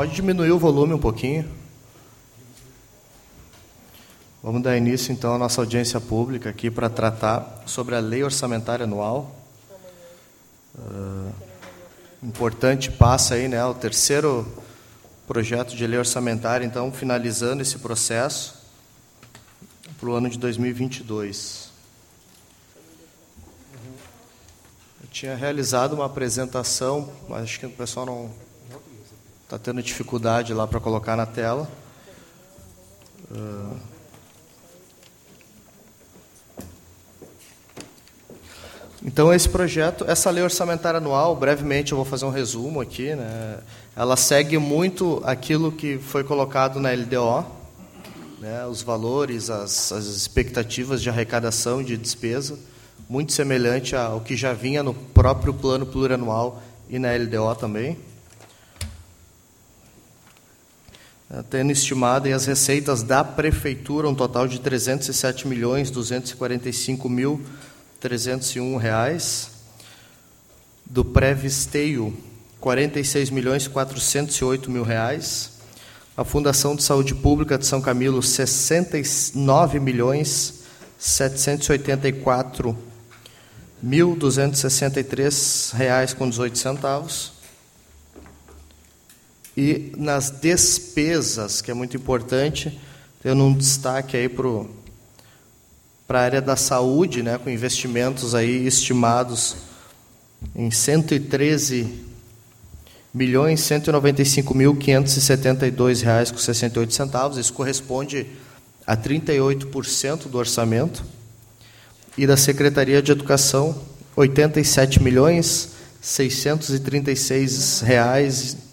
pode diminuir o volume um pouquinho? Vamos dar início então à nossa audiência pública aqui para tratar sobre a lei orçamentária anual. Uh, importante passa aí, né, o terceiro projeto de lei orçamentária, então finalizando esse processo para o ano de 2022. Eu tinha realizado uma apresentação, mas acho que o pessoal não está tendo dificuldade lá para colocar na tela. Uh, Então, esse projeto, essa lei orçamentária anual, brevemente eu vou fazer um resumo aqui, né? ela segue muito aquilo que foi colocado na LDO, né? os valores, as, as expectativas de arrecadação e de despesa, muito semelhante ao que já vinha no próprio plano plurianual e na LDO também. É, tendo estimado as receitas da prefeitura um total de 307 milhões 245 mil 301 reais. Do pré-visteio, 46 milhões 408 mil reais. A Fundação de Saúde Pública de São Camilo, 69 milhões 784 mil 263 reais com 18 centavos. E nas despesas, que é muito importante, tendo um destaque aí para a área da saúde, né, com investimentos aí estimados em 113 milhões 195 mil 572 reais com 68 centavos. Isso corresponde a 38% do orçamento. E da Secretaria de Educação 87 milhões 636 reais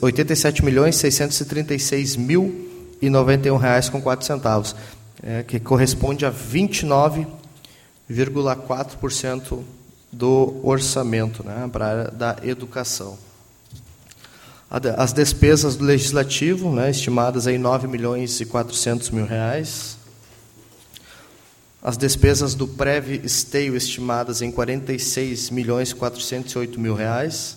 87 milhões 636 mil e 91 reais com 4 centavos é, que corresponde a 29,4% do orçamento né, para a área da educação. As despesas do legislativo, né, estimadas em 9 milhões e 400 mil reais. As despesas do Prev Esteio, estimadas em 46 milhões e 408 mil reais.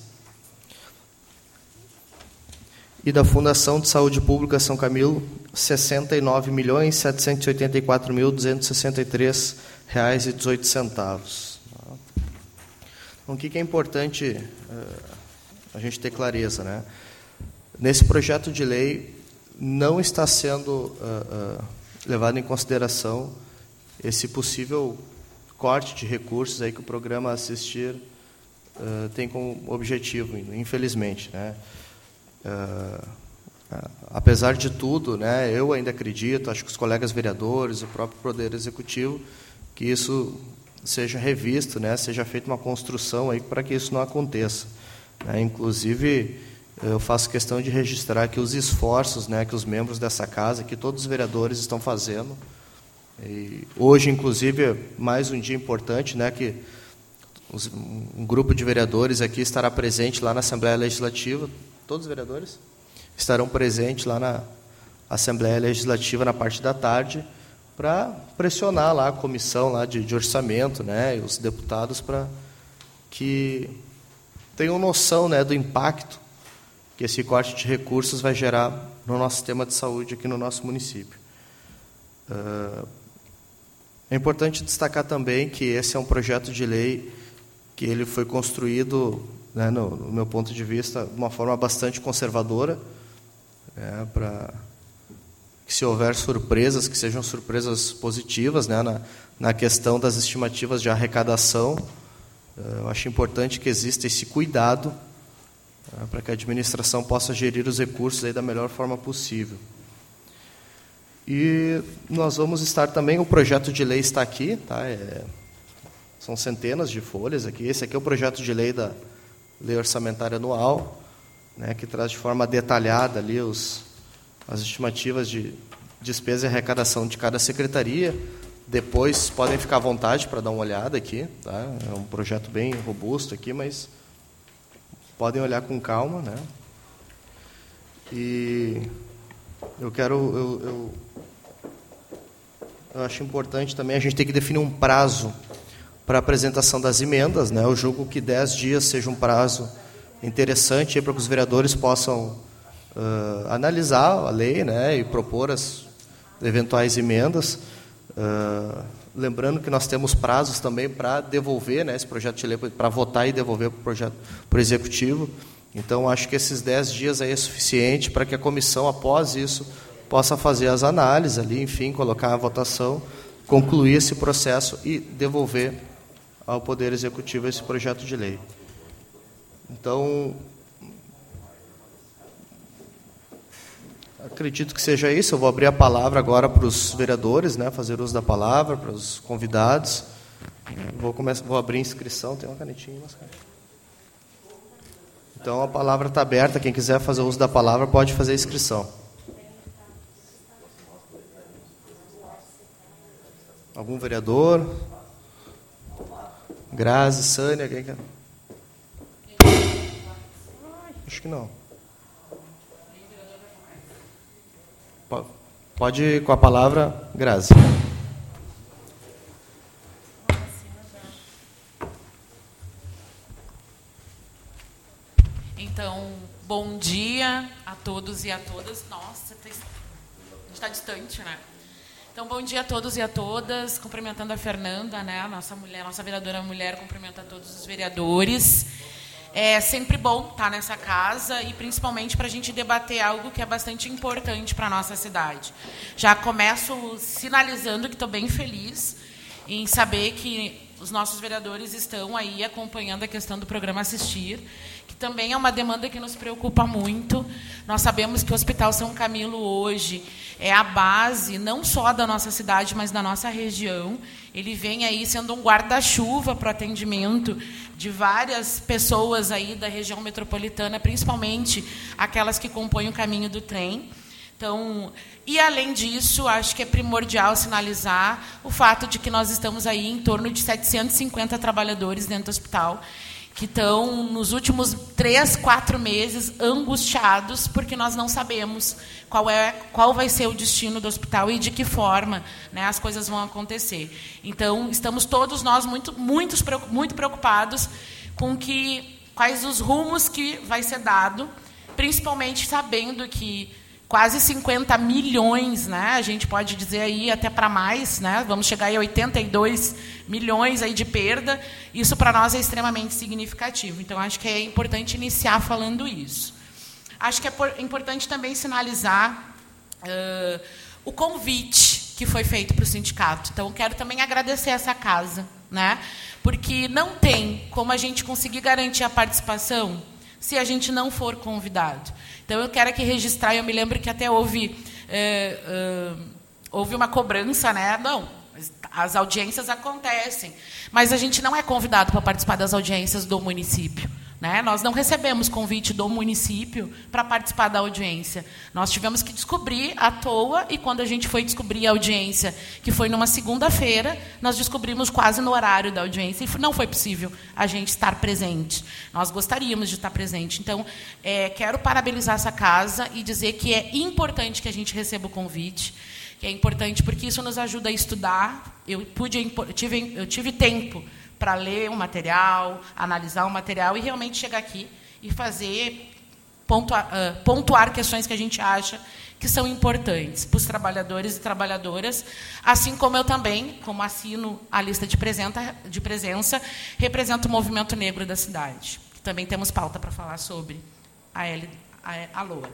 E da Fundação de Saúde Pública São Camilo, 69 milhões 784 mil 263 reais e 18 centavos. Então, o que é importante uh, a gente ter clareza, né? Nesse projeto de lei não está sendo uh, uh, levado em consideração esse possível corte de recursos aí que o programa assistir tem como objetivo, infelizmente, né? Apesar de tudo, né, eu ainda acredito, acho que os colegas vereadores, o próprio Poder Executivo, que isso seja revisto, né, seja feita uma construção aí para que isso não aconteça. Né, inclusive, eu faço questão de registrar que os esforços né, que os membros dessa casa, que todos os vereadores estão fazendo, e hoje, inclusive, mais um dia importante, né, que os, um grupo de vereadores aqui estará presente lá na Assembleia Legislativa, todos os vereadores? estarão presentes lá na Assembleia Legislativa na parte da tarde para pressionar lá a comissão lá de, de orçamento, né, e os deputados para que tenham noção, né, do impacto que esse corte de recursos vai gerar no nosso sistema de saúde aqui no nosso município. Uh, é importante destacar também que esse é um projeto de lei que ele foi construído, né, no, no meu ponto de vista, de uma forma bastante conservadora é, para que se houver surpresas, que sejam surpresas positivas né, na, na questão das estimativas de arrecadação. É, eu acho importante que exista esse cuidado é, para que a administração possa gerir os recursos aí da melhor forma possível. E nós vamos estar também, o projeto de lei está aqui, tá? É, são centenas de folhas aqui. Esse aqui é o projeto de lei da Lei Orçamentária Anual né, que traz de forma detalhada ali os, as estimativas de despesa e arrecadação de cada secretaria. Depois podem ficar à vontade para dar uma olhada aqui. Tá? É um projeto bem robusto aqui, mas podem olhar com calma. Né? E eu quero. Eu, eu, eu acho importante também a gente ter que definir um prazo para apresentação das emendas. Né? Eu julgo que 10 dias seja um prazo interessante para que os vereadores possam uh, analisar a lei né, e propor as eventuais emendas. Uh, lembrando que nós temos prazos também para devolver né, esse projeto de lei, para votar e devolver para o projeto para o executivo. Então, acho que esses 10 dias aí é suficiente para que a comissão, após isso, possa fazer as análises ali, enfim, colocar a votação, concluir esse processo e devolver ao Poder Executivo esse projeto de lei. Então, acredito que seja isso. Eu vou abrir a palavra agora para os vereadores, né, fazer uso da palavra, para os convidados. Vou, começar, vou abrir a inscrição. Tem uma canetinha, mas... Então, a palavra está aberta. Quem quiser fazer uso da palavra pode fazer a inscrição. Algum vereador? Grazi, Sânia, quem quer? Acho que não. Pode ir com a palavra, Grazi. Então, bom dia a todos e a todas. Nossa, a gente está distante, né? Então, bom dia a todos e a todas. Cumprimentando a Fernanda, né, a nossa mulher, nossa vereadora mulher, cumprimenta todos os vereadores. É sempre bom estar nessa casa e principalmente para a gente debater algo que é bastante importante para a nossa cidade. Já começo sinalizando que estou bem feliz em saber que os nossos vereadores estão aí acompanhando a questão do programa Assistir também é uma demanda que nos preocupa muito. Nós sabemos que o Hospital São Camilo hoje é a base não só da nossa cidade, mas da nossa região. Ele vem aí sendo um guarda-chuva para o atendimento de várias pessoas aí da região metropolitana, principalmente aquelas que compõem o caminho do trem. Então, e além disso, acho que é primordial sinalizar o fato de que nós estamos aí em torno de 750 trabalhadores dentro do hospital que estão nos últimos três, quatro meses angustiados porque nós não sabemos qual é qual vai ser o destino do hospital e de que forma né, as coisas vão acontecer. Então estamos todos nós muito muito muito preocupados com que quais os rumos que vai ser dado, principalmente sabendo que quase 50 milhões, né? A gente pode dizer aí até para mais, né? Vamos chegar aí a 82 milhões aí de perda. Isso para nós é extremamente significativo. Então acho que é importante iniciar falando isso. Acho que é importante também sinalizar uh, o convite que foi feito para o sindicato. Então quero também agradecer essa casa, né? Porque não tem como a gente conseguir garantir a participação se a gente não for convidado. Então, eu quero aqui registrar, eu me lembro que até houve, é, é, houve uma cobrança, né? Não, as audiências acontecem, mas a gente não é convidado para participar das audiências do município. Né? Nós não recebemos convite do município para participar da audiência. Nós tivemos que descobrir à toa, e quando a gente foi descobrir a audiência, que foi numa segunda-feira, nós descobrimos quase no horário da audiência, e não foi possível a gente estar presente. Nós gostaríamos de estar presente. Então, é, quero parabenizar essa casa e dizer que é importante que a gente receba o convite que é importante porque isso nos ajuda a estudar. Eu pude, eu tive, eu tive tempo para ler um material, analisar um material e realmente chegar aqui e fazer pontuar, uh, pontuar questões que a gente acha que são importantes para os trabalhadores e trabalhadoras, assim como eu também, como assino a lista de presença, de presença represento o movimento negro da cidade. Também temos pauta para falar sobre a, L, a, a LOA.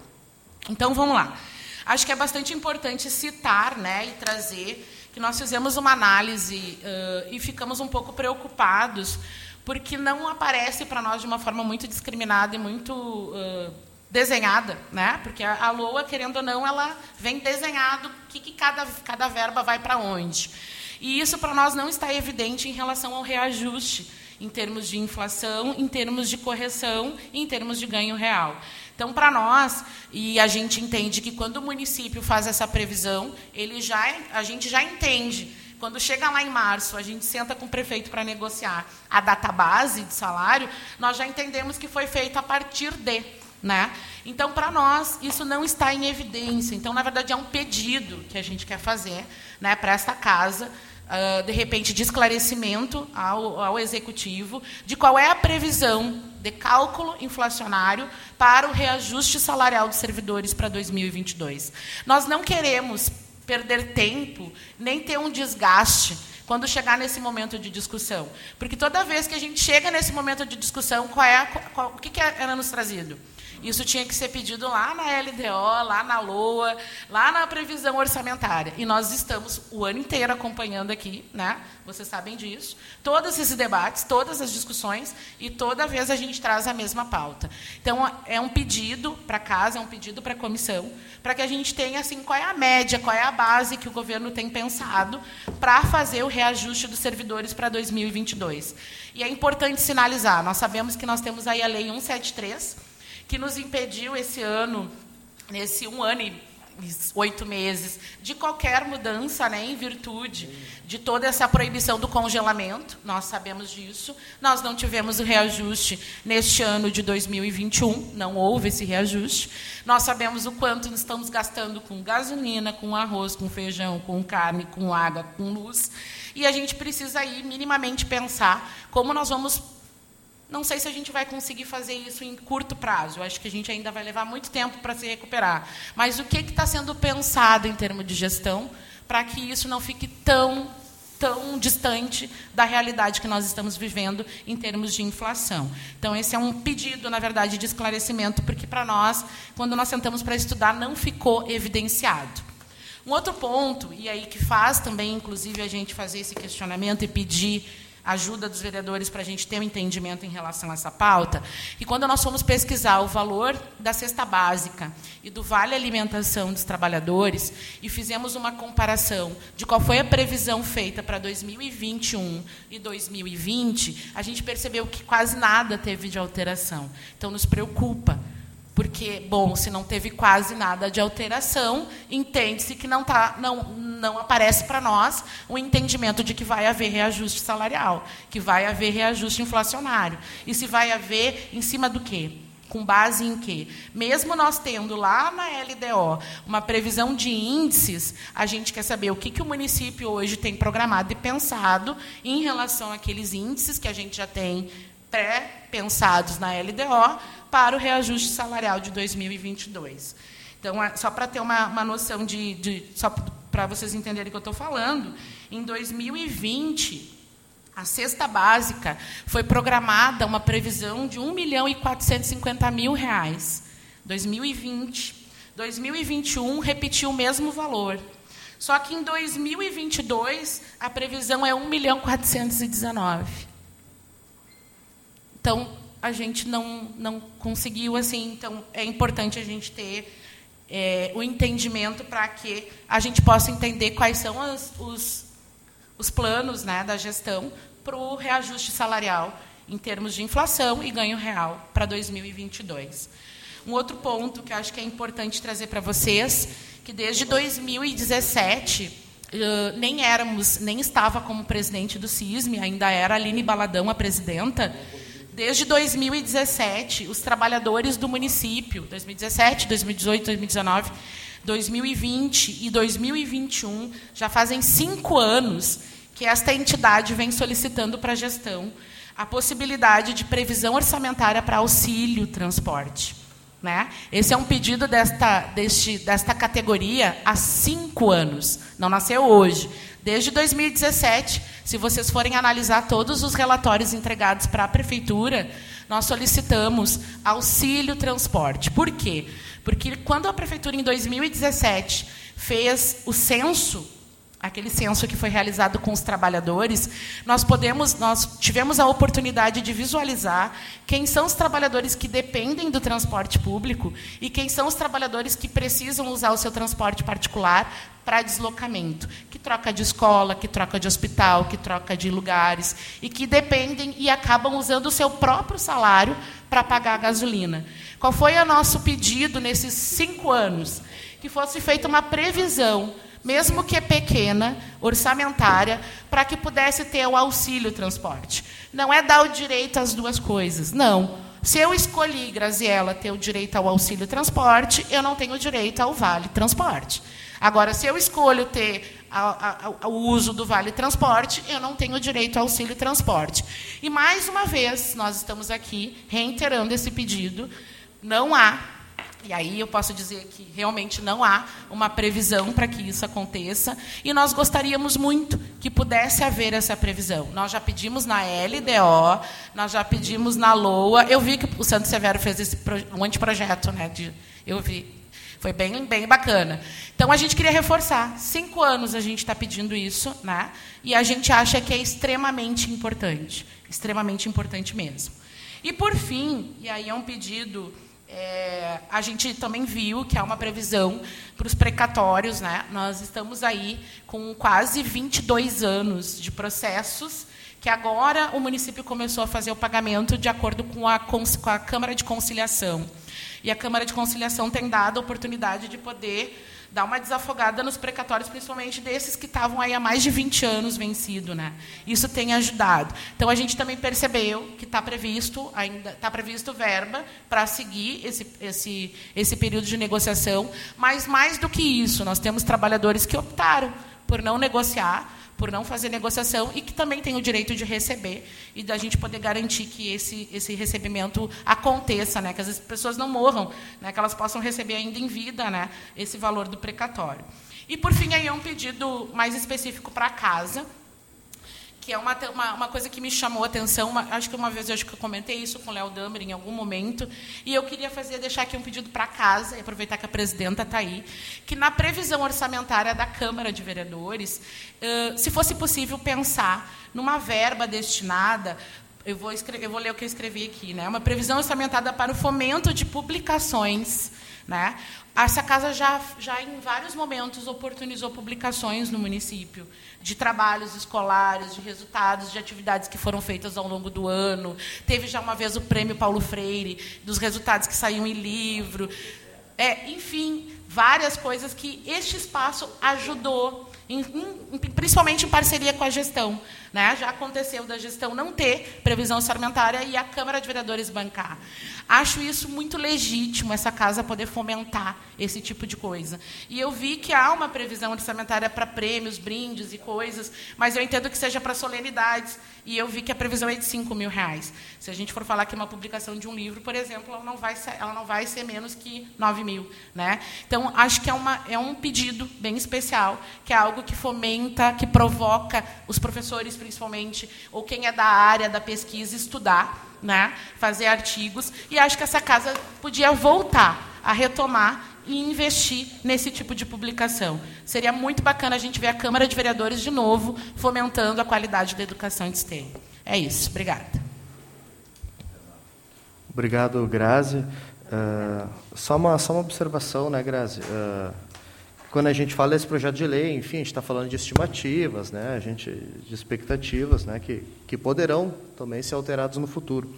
Então, vamos lá. Acho que é bastante importante citar né, e trazer que nós fizemos uma análise uh, e ficamos um pouco preocupados, porque não aparece para nós de uma forma muito discriminada e muito uh, desenhada, né? Porque a, a LOA, querendo ou não, ela vem desenhado o que, que cada, cada verba vai para onde. E isso para nós não está evidente em relação ao reajuste, em termos de inflação, em termos de correção e em termos de ganho real. Então, para nós, e a gente entende que quando o município faz essa previsão, ele já, a gente já entende. Quando chega lá em março, a gente senta com o prefeito para negociar a data base de salário, nós já entendemos que foi feito a partir de. Né? Então, para nós, isso não está em evidência. Então, na verdade, é um pedido que a gente quer fazer né, para esta casa, uh, de repente, de esclarecimento ao, ao executivo de qual é a previsão de cálculo inflacionário para o reajuste salarial dos servidores para 2022. Nós não queremos perder tempo, nem ter um desgaste quando chegar nesse momento de discussão. Porque toda vez que a gente chega nesse momento de discussão, qual é, qual, o que, que era nos trazido? Isso tinha que ser pedido lá na LDO, lá na LOA, lá na previsão orçamentária. E nós estamos o ano inteiro acompanhando aqui, né? Vocês sabem disso. Todos esses debates, todas as discussões, e toda vez a gente traz a mesma pauta. Então, é um pedido para casa, é um pedido para a comissão, para que a gente tenha assim, qual é a média, qual é a base que o governo tem pensado para fazer o reajuste dos servidores para 2022. E é importante sinalizar, nós sabemos que nós temos aí a Lei 173, que nos impediu esse ano, nesse um ano e oito meses, de qualquer mudança, né, em virtude de toda essa proibição do congelamento. Nós sabemos disso. Nós não tivemos o reajuste neste ano de 2021, não houve esse reajuste. Nós sabemos o quanto estamos gastando com gasolina, com arroz, com feijão, com carne, com água, com luz. E a gente precisa aí minimamente pensar como nós vamos não sei se a gente vai conseguir fazer isso em curto prazo. Eu acho que a gente ainda vai levar muito tempo para se recuperar. Mas o que está sendo pensado em termos de gestão para que isso não fique tão tão distante da realidade que nós estamos vivendo em termos de inflação. Então, esse é um pedido, na verdade, de esclarecimento, porque para nós, quando nós sentamos para estudar, não ficou evidenciado. Um outro ponto, e aí que faz também, inclusive, a gente fazer esse questionamento e pedir ajuda dos vereadores para a gente ter um entendimento em relação a essa pauta. E quando nós fomos pesquisar o valor da cesta básica e do vale alimentação dos trabalhadores e fizemos uma comparação de qual foi a previsão feita para 2021 e 2020, a gente percebeu que quase nada teve de alteração. Então nos preocupa porque, bom, se não teve quase nada de alteração, entende-se que não, tá, não, não aparece para nós o entendimento de que vai haver reajuste salarial, que vai haver reajuste inflacionário. E se vai haver em cima do quê? Com base em quê? Mesmo nós tendo lá na LDO uma previsão de índices, a gente quer saber o que, que o município hoje tem programado e pensado em relação àqueles índices que a gente já tem pré-pensados na LDO para o reajuste salarial de 2022. Então, só para ter uma, uma noção de, de só para vocês entenderem o que eu estou falando, em 2020 a cesta básica foi programada uma previsão de 1 milhão e 450 mil reais. 2020. 2021 repetiu o mesmo valor. Só que em 2022 a previsão é 1 milhão 419. Então, a gente não, não conseguiu assim. Então, é importante a gente ter é, o entendimento para que a gente possa entender quais são as, os, os planos né, da gestão para o reajuste salarial em termos de inflação e ganho real para 2022. Um outro ponto que acho que é importante trazer para vocês, que desde 2017 uh, nem éramos, nem estava como presidente do CISME, ainda era Aline Baladão a presidenta, Desde 2017, os trabalhadores do município, 2017, 2018, 2019, 2020 e 2021, já fazem cinco anos que esta entidade vem solicitando para a gestão a possibilidade de previsão orçamentária para auxílio transporte. Né? Esse é um pedido desta, deste, desta categoria há cinco anos, não nasceu hoje. Desde 2017, se vocês forem analisar todos os relatórios entregados para a prefeitura, nós solicitamos auxílio transporte. Por quê? Porque quando a prefeitura, em 2017, fez o censo aquele censo que foi realizado com os trabalhadores, nós podemos, nós tivemos a oportunidade de visualizar quem são os trabalhadores que dependem do transporte público e quem são os trabalhadores que precisam usar o seu transporte particular para deslocamento, que troca de escola, que troca de hospital, que troca de lugares e que dependem e acabam usando o seu próprio salário para pagar a gasolina. Qual foi o nosso pedido nesses cinco anos? Que fosse feita uma previsão mesmo que pequena, orçamentária, para que pudesse ter o auxílio transporte. Não é dar o direito às duas coisas, não. Se eu escolhi, Graziela, ter o direito ao auxílio transporte, eu não tenho direito ao vale transporte. Agora, se eu escolho ter o uso do Vale Transporte, eu não tenho direito ao auxílio transporte. E, mais uma vez, nós estamos aqui reiterando esse pedido. Não há e aí eu posso dizer que realmente não há uma previsão para que isso aconteça. E nós gostaríamos muito que pudesse haver essa previsão. Nós já pedimos na LDO, nós já pedimos na LOA. Eu vi que o Santo Severo fez esse um anteprojeto, né? De, eu vi. Foi bem, bem bacana. Então a gente queria reforçar. Cinco anos a gente está pedindo isso, né? E a gente acha que é extremamente importante. Extremamente importante mesmo. E por fim, e aí é um pedido é, a gente também viu que há uma previsão para os precatórios. Né? Nós estamos aí com quase 22 anos de processos, que agora o município começou a fazer o pagamento de acordo com a, com a Câmara de Conciliação. E a Câmara de Conciliação tem dado a oportunidade de poder dar uma desafogada nos precatórios, principalmente desses que estavam aí há mais de 20 anos vencido, né? Isso tem ajudado. Então a gente também percebeu que está previsto ainda está previsto verba para seguir esse, esse esse período de negociação, mas mais do que isso, nós temos trabalhadores que optaram por não negociar por não fazer negociação e que também tem o direito de receber e da gente poder garantir que esse, esse recebimento aconteça, né? que as pessoas não morram, né? que elas possam receber ainda em vida né? esse valor do precatório. E, por fim, aí é um pedido mais específico para a casa, que é uma, uma, uma, coisa que me chamou a atenção. Uma, acho que uma vez acho que eu comentei isso com o Léo Damer em algum momento. E eu queria fazer, deixar aqui um pedido para casa, e aproveitar que a presidenta está aí, que na previsão orçamentária da Câmara de Vereadores, uh, se fosse possível pensar numa verba destinada eu vou, escrever, eu vou ler o que eu escrevi aqui, né? Uma previsão orçamentada para o fomento de publicações, né? Essa casa já, já em vários momentos oportunizou publicações no município de trabalhos escolares, de resultados de atividades que foram feitas ao longo do ano. Teve já uma vez o prêmio Paulo Freire dos resultados que saíam em livro. É, enfim, várias coisas que este espaço ajudou, em, em, principalmente em parceria com a gestão. Né? Já aconteceu da gestão não ter previsão orçamentária e a Câmara de Vereadores bancar. Acho isso muito legítimo, essa casa poder fomentar esse tipo de coisa. E eu vi que há uma previsão orçamentária para prêmios, brindes e coisas, mas eu entendo que seja para solenidades. E eu vi que a previsão é de 5 mil reais. Se a gente for falar que uma publicação de um livro, por exemplo, ela não vai ser, ela não vai ser menos que 9 mil. Né? Então, acho que é, uma, é um pedido bem especial, que é algo que fomenta, que provoca os professores, principalmente, ou quem é da área da pesquisa, estudar né, fazer artigos, e acho que essa casa podia voltar a retomar e investir nesse tipo de publicação. Seria muito bacana a gente ver a Câmara de Vereadores de novo fomentando a qualidade da educação de STEM. É isso. Obrigada. Obrigado, Grazi. Uh, só, uma, só uma observação, né, Grazi? Uh, quando a gente fala desse projeto de lei, enfim, a gente está falando de estimativas, né, a gente, de expectativas, né, que, que poderão também ser alterados no futuro.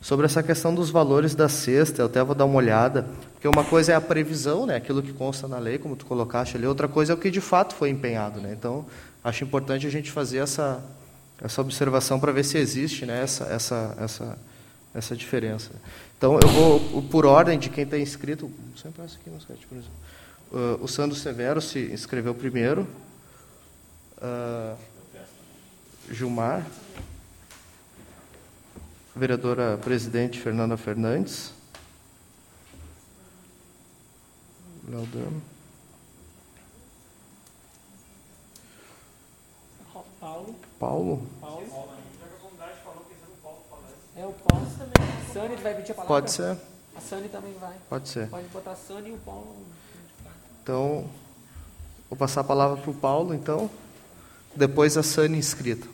Sobre essa questão dos valores da cesta, eu até vou dar uma olhada, porque uma coisa é a previsão, né, aquilo que consta na lei, como tu colocaste ali, outra coisa é o que de fato foi empenhado. Né, então, acho importante a gente fazer essa, essa observação para ver se existe né, essa, essa, essa, essa diferença. Então, eu vou, por ordem de quem está inscrito, sempre essa aqui no site, por exemplo. Uh, o Sandro Severo se inscreveu primeiro. Uh, Gilmar. Vereadora presidente Fernanda Fernandes. Leodano. Paulo. Paulo. Paulo. É o Paulo também. Sani vai pedir a palavra? Pode ser. A Sani também vai. Pode ser. Pode botar a Sani e o Paulo. Então, vou passar a palavra para o Paulo, então. Depois a Sani inscrita.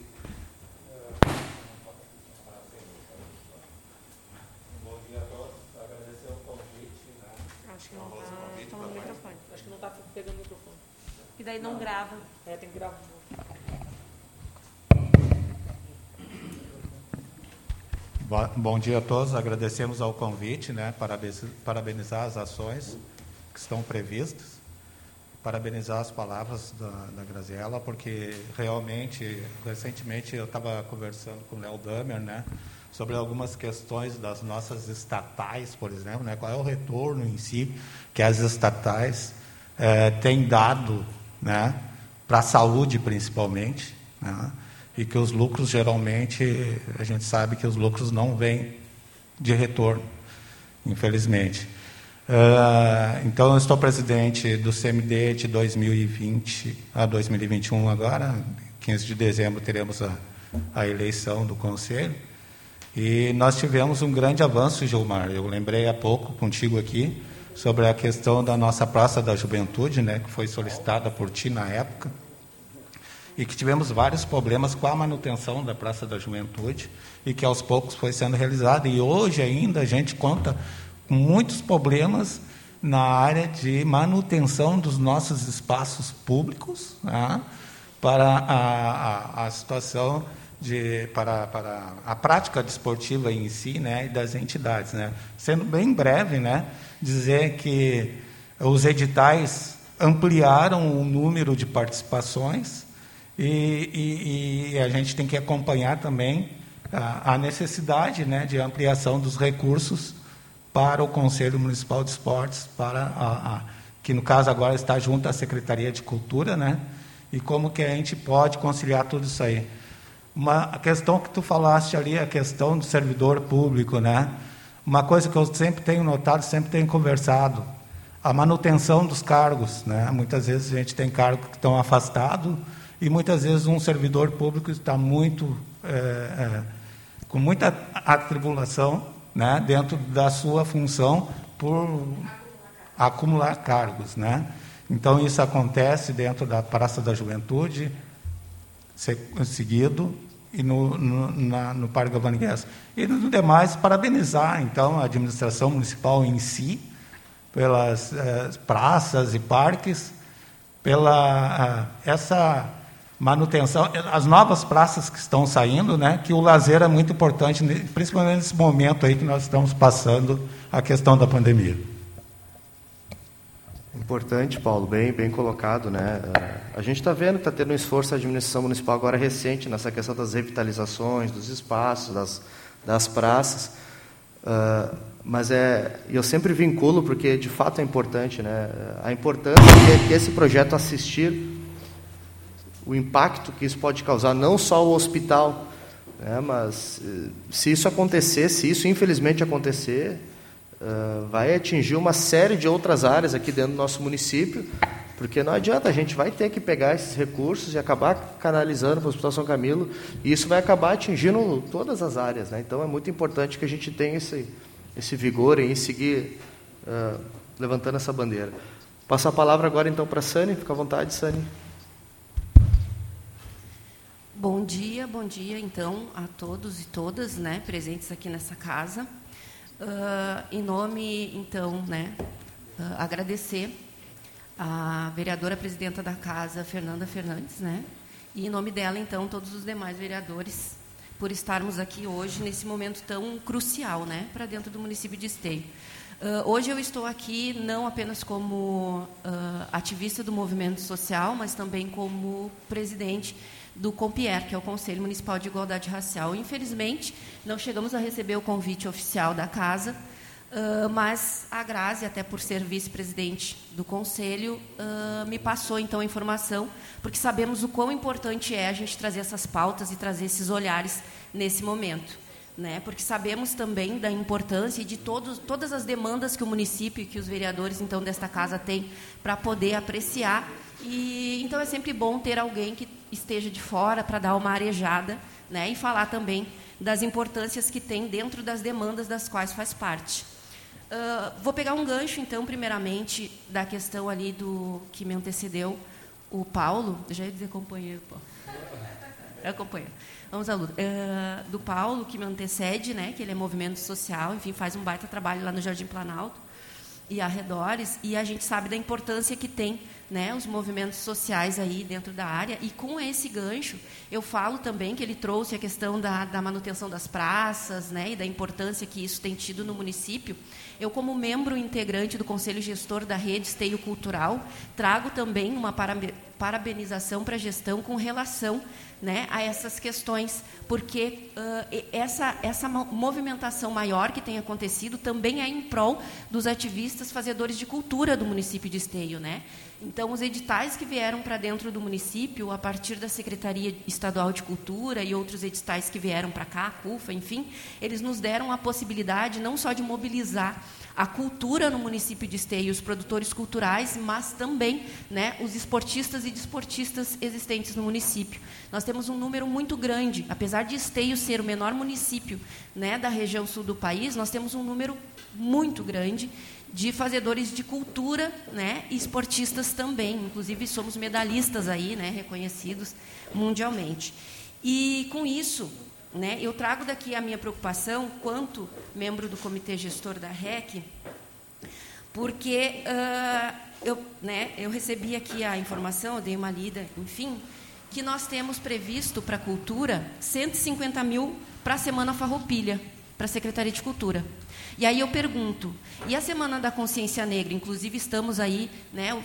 Bom dia a todos, agradecemos ao convite, né, parabenizar as ações que estão previstas parabenizar as palavras da, da Graziella, porque realmente, recentemente, eu estava conversando com o Léo Damer, né, sobre algumas questões das nossas estatais, por exemplo, né, qual é o retorno em si que as estatais é, têm dado né, para a saúde principalmente, né? e que os lucros geralmente, a gente sabe que os lucros não vêm de retorno, infelizmente. Uh, então, eu estou presidente do CMD de 2020 a 2021 agora, 15 de dezembro teremos a, a eleição do conselho, e nós tivemos um grande avanço, Gilmar. Eu lembrei há pouco contigo aqui sobre a questão da nossa Praça da Juventude, né, que foi solicitada por ti na época, e que tivemos vários problemas com a manutenção da Praça da Juventude e que aos poucos foi sendo realizada. E hoje ainda a gente conta muitos problemas na área de manutenção dos nossos espaços públicos né, para a, a, a situação de, para, para a prática desportiva em si né, e das entidades. Né. Sendo bem breve, né, dizer que os editais ampliaram o número de participações e, e, e a gente tem que acompanhar também a, a necessidade né, de ampliação dos recursos para o Conselho Municipal de Esportes, para a, a, que no caso agora está junto à Secretaria de Cultura, né? E como que a gente pode conciliar tudo isso aí? Uma questão que tu falaste ali, a questão do servidor público, né? Uma coisa que eu sempre tenho notado, sempre tenho conversado, a manutenção dos cargos, né? Muitas vezes a gente tem cargos que estão afastados e muitas vezes um servidor público está muito é, é, com muita atribulação, né? Dentro da sua função por acumular cargos, né? Então isso acontece dentro da Praça da Juventude, seguido e no, no, na, no Parque Gavanigues. E no demais, parabenizar, então, a administração municipal em si, pelas eh, praças e parques, pela eh, essa manutenção, as novas praças que estão saindo, né, que o lazer é muito importante, principalmente nesse momento aí que nós estamos passando a questão da pandemia. Importante, Paulo, bem, bem colocado, né? A gente está vendo está tendo um esforço da administração municipal agora recente nessa questão das revitalizações, dos espaços, das, das praças. Uh, mas é, eu sempre vinculo porque de fato é importante, né? A importância que esse projeto assistir, o impacto que isso pode causar, não só o hospital, né? Mas eh, se isso acontecer, se isso infelizmente acontecer, uh, vai atingir uma série de outras áreas aqui dentro do nosso município, porque não adianta, a gente vai ter que pegar esses recursos e acabar canalizando para o Hospital São Camilo, e isso vai acabar atingindo todas as áreas. Né? Então é muito importante que a gente tenha esse, esse vigor em seguir uh, levantando essa bandeira. Passo a palavra agora então para a Sani, fica à vontade, Sani. Bom dia, bom dia então a todos e todas né, presentes aqui nessa casa. Uh, em nome, então, né, uh, agradecer a vereadora presidenta da casa, Fernanda Fernandes, né, e em nome dela, então, todos os demais vereadores, por estarmos aqui hoje nesse momento tão crucial, né, para dentro do município de Esteio. Uh, hoje eu estou aqui não apenas como ativista do movimento social, mas também como presidente do COMPIER, que é o Conselho Municipal de Igualdade Racial. Infelizmente, não chegamos a receber o convite oficial da casa, uh, mas a Grazi, até por ser vice-presidente do Conselho, uh, me passou então a informação, porque sabemos o quão importante é a gente trazer essas pautas e trazer esses olhares nesse momento. Né, porque sabemos também da importância de todos, todas as demandas que o município e que os vereadores então desta casa têm para poder apreciar e então é sempre bom ter alguém que esteja de fora para dar uma arejada, né, e falar também das importâncias que tem dentro das demandas das quais faz parte. Uh, vou pegar um gancho, então, primeiramente, da questão ali do que me antecedeu, o Paulo, já ia dizer companheiro, pô. É companheiro. Vamos à luta. Uh, do Paulo, que me antecede, né, que ele é movimento social, enfim, faz um baita trabalho lá no Jardim Planalto e arredores, e a gente sabe da importância que tem né, os movimentos sociais aí dentro da área. E com esse gancho, eu falo também que ele trouxe a questão da, da manutenção das praças né, e da importância que isso tem tido no município. Eu, como membro integrante do Conselho Gestor da Rede Esteio Cultural, trago também uma parabenização para a gestão com relação né, a essas questões, porque uh, essa, essa movimentação maior que tem acontecido também é em prol dos ativistas fazedores de cultura do município de Esteio. Né? Então, os editais que vieram para dentro do município, a partir da Secretaria Estadual de Cultura e outros editais que vieram para cá, a CUFA, enfim, eles nos deram a possibilidade não só de mobilizar a cultura no município de Esteio, os produtores culturais, mas também né, os esportistas e desportistas existentes no município. Nós temos um número muito grande, apesar de Esteio ser o menor município né, da região sul do país, nós temos um número muito grande de fazedores de cultura né, e esportistas também. Inclusive, somos medalhistas aí, né, reconhecidos mundialmente. E, com isso, né, eu trago daqui a minha preocupação, quanto membro do comitê gestor da REC, porque uh, eu, né, eu recebi aqui a informação, eu dei uma lida, enfim, que nós temos previsto para a cultura 150 mil para a Semana Farroupilha, para a Secretaria de Cultura. E aí eu pergunto, e a Semana da Consciência Negra? Inclusive estamos aí, né,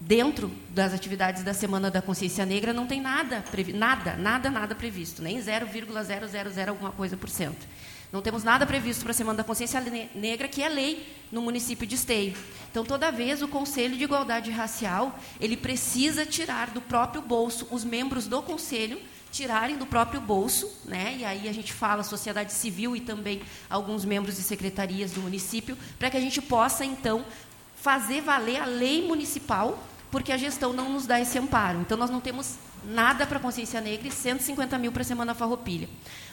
dentro das atividades da Semana da Consciência Negra não tem nada, nada, nada, nada previsto, nem 0,000 alguma coisa por cento. Não temos nada previsto para a Semana da Consciência Negra, que é lei no município de Esteio. Então, toda vez o Conselho de Igualdade Racial, ele precisa tirar do próprio bolso os membros do Conselho tirarem do próprio bolso, né? E aí a gente fala sociedade civil e também alguns membros de secretarias do município, para que a gente possa então fazer valer a lei municipal, porque a gestão não nos dá esse amparo. Então nós não temos nada para a consciência negra e 150 mil para a Semana Farroupilha.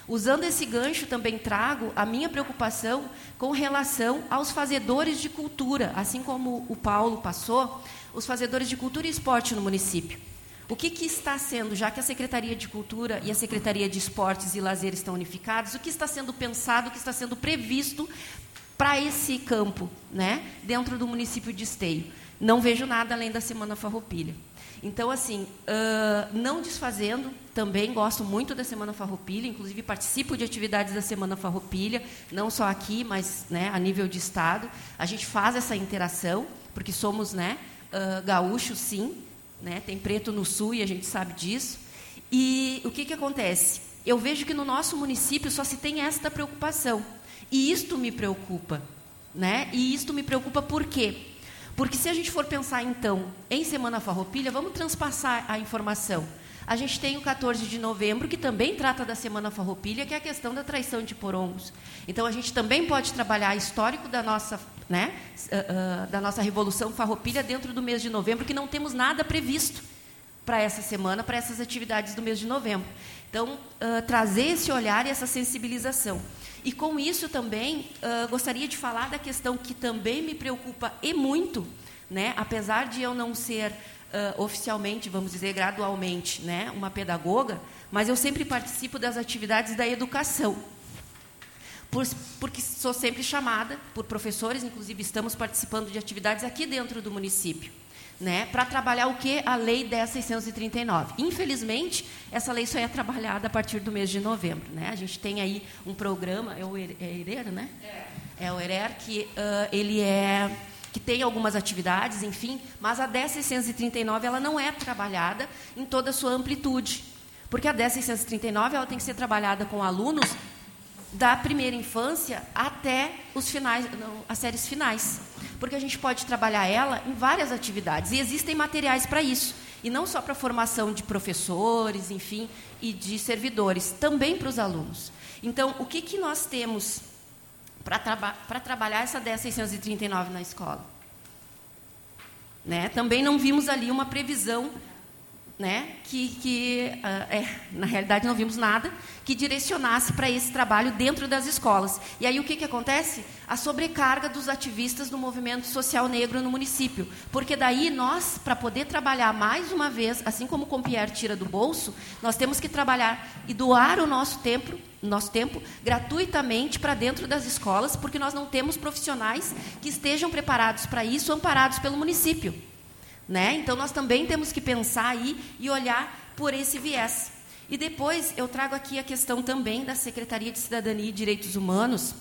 Usando esse gancho, também trago a minha preocupação com relação aos fazedores de cultura, assim como o Paulo passou, os fazedores de cultura e esporte no município. O que, que, está sendo, já que a Secretaria de Cultura e a Secretaria de Esportes e Lazer estão unificadas, o que está sendo pensado, o que está sendo previsto para esse campo, né, dentro do município de Esteio? Não vejo nada além da Semana Farroupilha. Então, assim, uh, não desfazendo, também gosto muito da Semana Farroupilha, inclusive participo de atividades da Semana Farroupilha, não só aqui, mas né, a nível de Estado. A gente faz essa interação, porque somos né, uh, gaúchos, sim, né? Tem preto no sul e a gente sabe disso. E o que, que acontece? Eu vejo que no nosso município só se tem esta preocupação. E isto me preocupa. Né? E isto me preocupa por quê? Porque se a gente for pensar, então, em Semana Farroupilha, vamos transpassar a informação. A gente tem o 14 de novembro, que também trata da Semana Farroupilha, que é a questão da traição de porongos. Então, a gente também pode trabalhar histórico da nossa né, uh, uh, da nossa Revolução Farroupilha dentro do mês de novembro, que não temos nada previsto para essa semana, para essas atividades do mês de novembro. Então, uh, trazer esse olhar e essa sensibilização. E com isso também, gostaria de falar da questão que também me preocupa e muito, né, apesar de eu não ser oficialmente, vamos dizer, gradualmente, né, uma pedagoga, mas eu sempre participo das atividades da educação por, porque sou sempre chamada por professores, inclusive estamos participando de atividades aqui dentro do município. Né, para trabalhar o que? A Lei 10.639. Infelizmente, essa lei só é trabalhada a partir do mês de novembro. Né? A gente tem aí um programa, é o ERER, né? É. é o ERER, que uh, ele é que tem algumas atividades, enfim, mas a 10.639 ela não é trabalhada em toda a sua amplitude. Porque a 10.639 ela tem que ser trabalhada com alunos da primeira infância até os finais, não, as séries finais. Porque a gente pode trabalhar ela em várias atividades. E existem materiais para isso. E não só para a formação de professores, enfim, e de servidores, também para os alunos. Então, o que, que nós temos para traba trabalhar essa 10.639 na escola? Né? Também não vimos ali uma previsão né, que, que uh, é, na realidade não vimos nada que direcionasse para esse trabalho dentro das escolas. E aí o que, que acontece? A sobrecarga dos ativistas do movimento social negro no município. Porque daí nós, para poder trabalhar mais uma vez, assim como o Compierre tira do bolso, nós temos que trabalhar e doar o nosso tempo, nosso tempo gratuitamente para dentro das escolas, porque nós não temos profissionais que estejam preparados para isso, amparados pelo município. Né? Então, nós também temos que pensar aí e olhar por esse viés. E depois eu trago aqui a questão também da Secretaria de Cidadania e Direitos Humanos,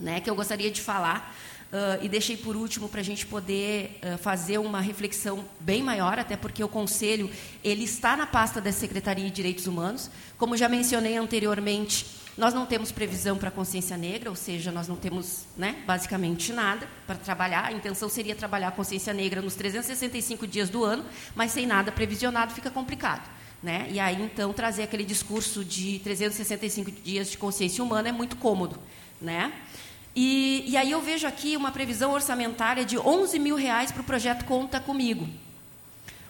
né, que eu gostaria de falar, Uh, e deixei por último para a gente poder uh, fazer uma reflexão bem maior, até porque o Conselho ele está na pasta da Secretaria de Direitos Humanos. Como já mencionei anteriormente, nós não temos previsão para a consciência negra, ou seja, nós não temos né, basicamente nada para trabalhar. A intenção seria trabalhar a consciência negra nos 365 dias do ano, mas sem nada previsionado fica complicado. Né? E aí, então, trazer aquele discurso de 365 dias de consciência humana é muito cômodo. Né? E, e aí eu vejo aqui uma previsão orçamentária de 11 mil reais para o projeto Conta Comigo.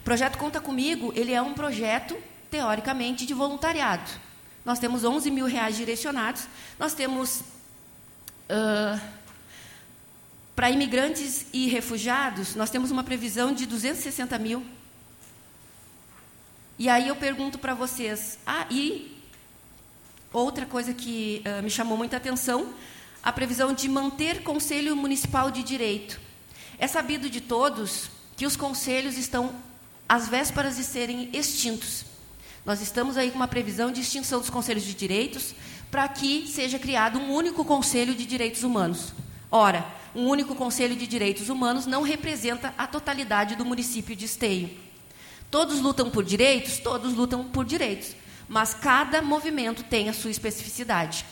O projeto Conta Comigo ele é um projeto, teoricamente, de voluntariado. Nós temos 11 mil reais direcionados. Nós temos, uh, para imigrantes e refugiados, nós temos uma previsão de 260 mil. E aí eu pergunto para vocês, ah, e outra coisa que uh, me chamou muita atenção, a previsão de manter Conselho Municipal de Direito. É sabido de todos que os conselhos estão às vésperas de serem extintos. Nós estamos aí com uma previsão de extinção dos conselhos de direitos para que seja criado um único Conselho de Direitos Humanos. Ora, um único Conselho de Direitos Humanos não representa a totalidade do município de Esteio. Todos lutam por direitos? Todos lutam por direitos. Mas cada movimento tem a sua especificidade.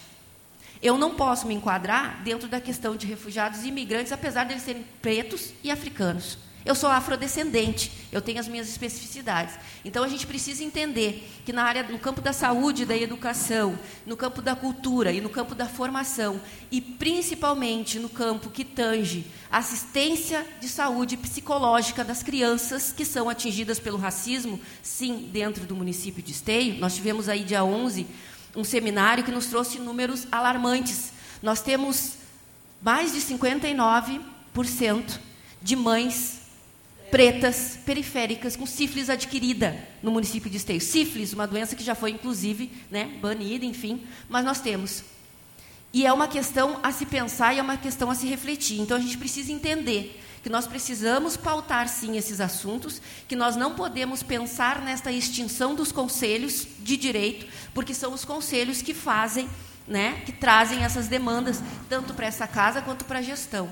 Eu não posso me enquadrar dentro da questão de refugiados e imigrantes, apesar de eles serem pretos e africanos. Eu sou afrodescendente, eu tenho as minhas especificidades. Então a gente precisa entender que na área, no campo da saúde, da educação, no campo da cultura e no campo da formação, e principalmente no campo que tange assistência de saúde psicológica das crianças que são atingidas pelo racismo, sim, dentro do município de Esteio. Nós tivemos aí dia 11 um seminário que nos trouxe números alarmantes. Nós temos mais de 59% de mães pretas periféricas com sífilis adquirida no município de Esteio. Sífilis, uma doença que já foi inclusive, né, banida, enfim, mas nós temos. E é uma questão a se pensar e é uma questão a se refletir. Então a gente precisa entender que nós precisamos pautar sim esses assuntos, que nós não podemos pensar nesta extinção dos conselhos de direito, porque são os conselhos que fazem, né, que trazem essas demandas tanto para essa casa quanto para a gestão.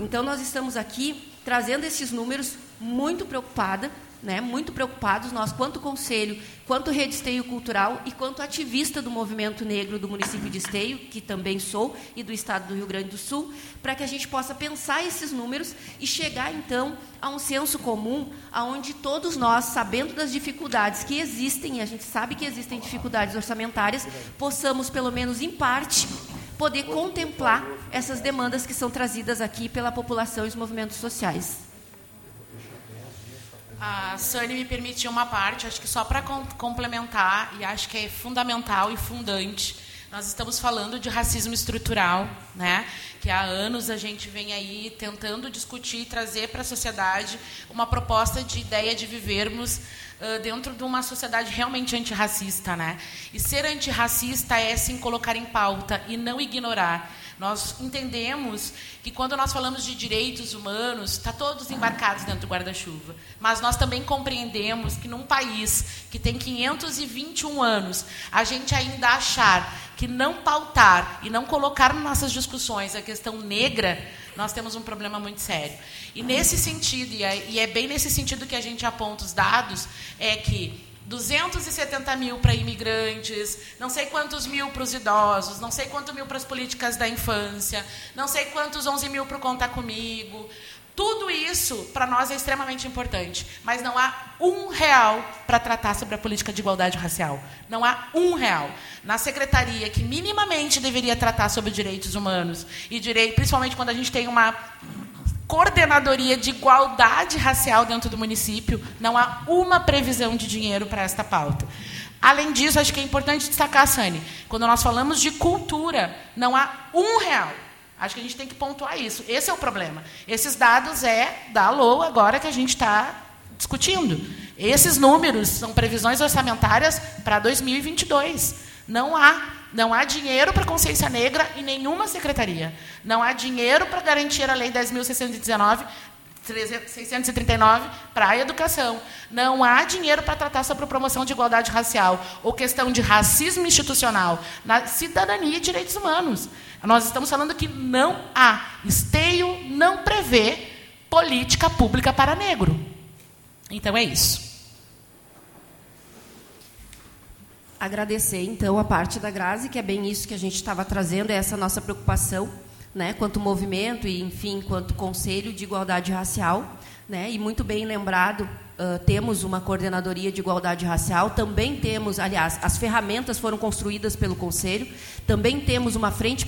Então nós estamos aqui trazendo esses números muito preocupada né, muito preocupados, nós, quanto Conselho, quanto Rede Esteio Cultural e quanto ativista do movimento negro do município de Esteio, que também sou, e do estado do Rio Grande do Sul, para que a gente possa pensar esses números e chegar, então, a um senso comum, aonde todos nós, sabendo das dificuldades que existem, e a gente sabe que existem dificuldades orçamentárias, possamos, pelo menos em parte, poder contemplar essas demandas que são trazidas aqui pela população e os movimentos sociais. A Sani me permitiu uma parte, acho que só para complementar, e acho que é fundamental e fundante. Nós estamos falando de racismo estrutural, né? que há anos a gente vem aí tentando discutir e trazer para a sociedade uma proposta de ideia de vivermos uh, dentro de uma sociedade realmente antirracista. Né? E ser antirracista é sim colocar em pauta e não ignorar. Nós entendemos que quando nós falamos de direitos humanos, está todos embarcados dentro do guarda-chuva. Mas nós também compreendemos que num país que tem 521 anos, a gente ainda achar que não pautar e não colocar nas nossas discussões a questão negra, nós temos um problema muito sério. E nesse sentido, e é, é bem nesse sentido que a gente aponta os dados, é que 270 mil para imigrantes, não sei quantos mil para os idosos, não sei quantos mil para as políticas da infância, não sei quantos 11 mil para o Conta Comigo. Tudo isso, para nós, é extremamente importante. Mas não há um real para tratar sobre a política de igualdade racial. Não há um real. Na secretaria, que minimamente deveria tratar sobre direitos humanos, e direito, principalmente quando a gente tem uma coordenadoria de igualdade racial dentro do município, não há uma previsão de dinheiro para esta pauta. Além disso, acho que é importante destacar, Sani, quando nós falamos de cultura, não há um real. Acho que a gente tem que pontuar isso. Esse é o problema. Esses dados é da LOA agora que a gente está discutindo. Esses números são previsões orçamentárias para 2022. Não há não há dinheiro para consciência negra em nenhuma secretaria. Não há dinheiro para garantir a Lei 10.619 639 para a educação. Não há dinheiro para tratar sobre promoção de igualdade racial ou questão de racismo institucional na cidadania e direitos humanos. Nós estamos falando que não há. Esteio não prevê política pública para negro. Então é isso. Agradecer, então, a parte da Grazi, que é bem isso que a gente estava trazendo, é essa nossa preocupação, né, quanto movimento e, enfim, quanto Conselho de Igualdade Racial. Né, e muito bem lembrado, uh, temos uma coordenadoria de igualdade racial, também temos, aliás, as ferramentas foram construídas pelo Conselho, também temos uma frente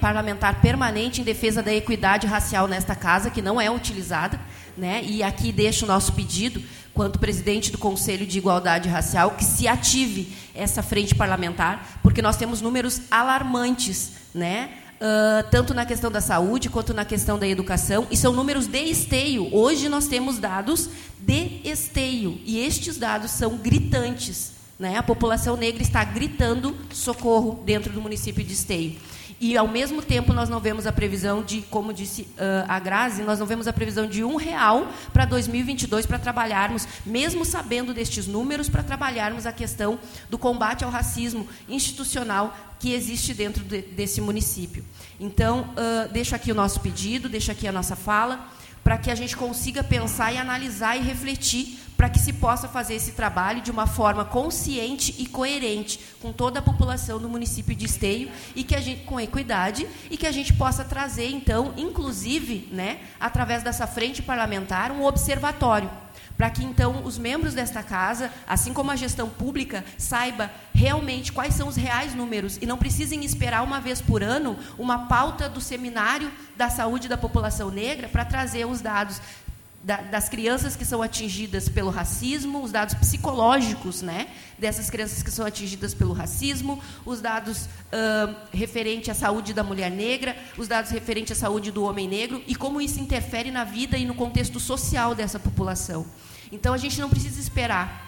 parlamentar permanente em defesa da equidade racial nesta casa, que não é utilizada. Né, e aqui deixo o nosso pedido quanto presidente do Conselho de Igualdade Racial, que se ative essa frente parlamentar, porque nós temos números alarmantes, né? Uh, tanto na questão da saúde quanto na questão da educação, e são números de esteio. Hoje nós temos dados de esteio, e estes dados são gritantes. Né? A população negra está gritando socorro dentro do município de esteio. E, ao mesmo tempo, nós não vemos a previsão de, como disse uh, a Grazi, nós não vemos a previsão de um real para 2022 para trabalharmos, mesmo sabendo destes números, para trabalharmos a questão do combate ao racismo institucional que existe dentro de, desse município. Então, uh, deixo aqui o nosso pedido, deixo aqui a nossa fala, para que a gente consiga pensar e analisar e refletir para que se possa fazer esse trabalho de uma forma consciente e coerente com toda a população do município de Esteio e que a gente com equidade e que a gente possa trazer então, inclusive, né, através dessa frente parlamentar, um observatório para que então os membros desta casa, assim como a gestão pública, saiba realmente quais são os reais números e não precisem esperar uma vez por ano uma pauta do seminário da saúde da população negra para trazer os dados das crianças que são atingidas pelo racismo, os dados psicológicos né, dessas crianças que são atingidas pelo racismo, os dados uh, referentes à saúde da mulher negra, os dados referentes à saúde do homem negro e como isso interfere na vida e no contexto social dessa população. Então, a gente não precisa esperar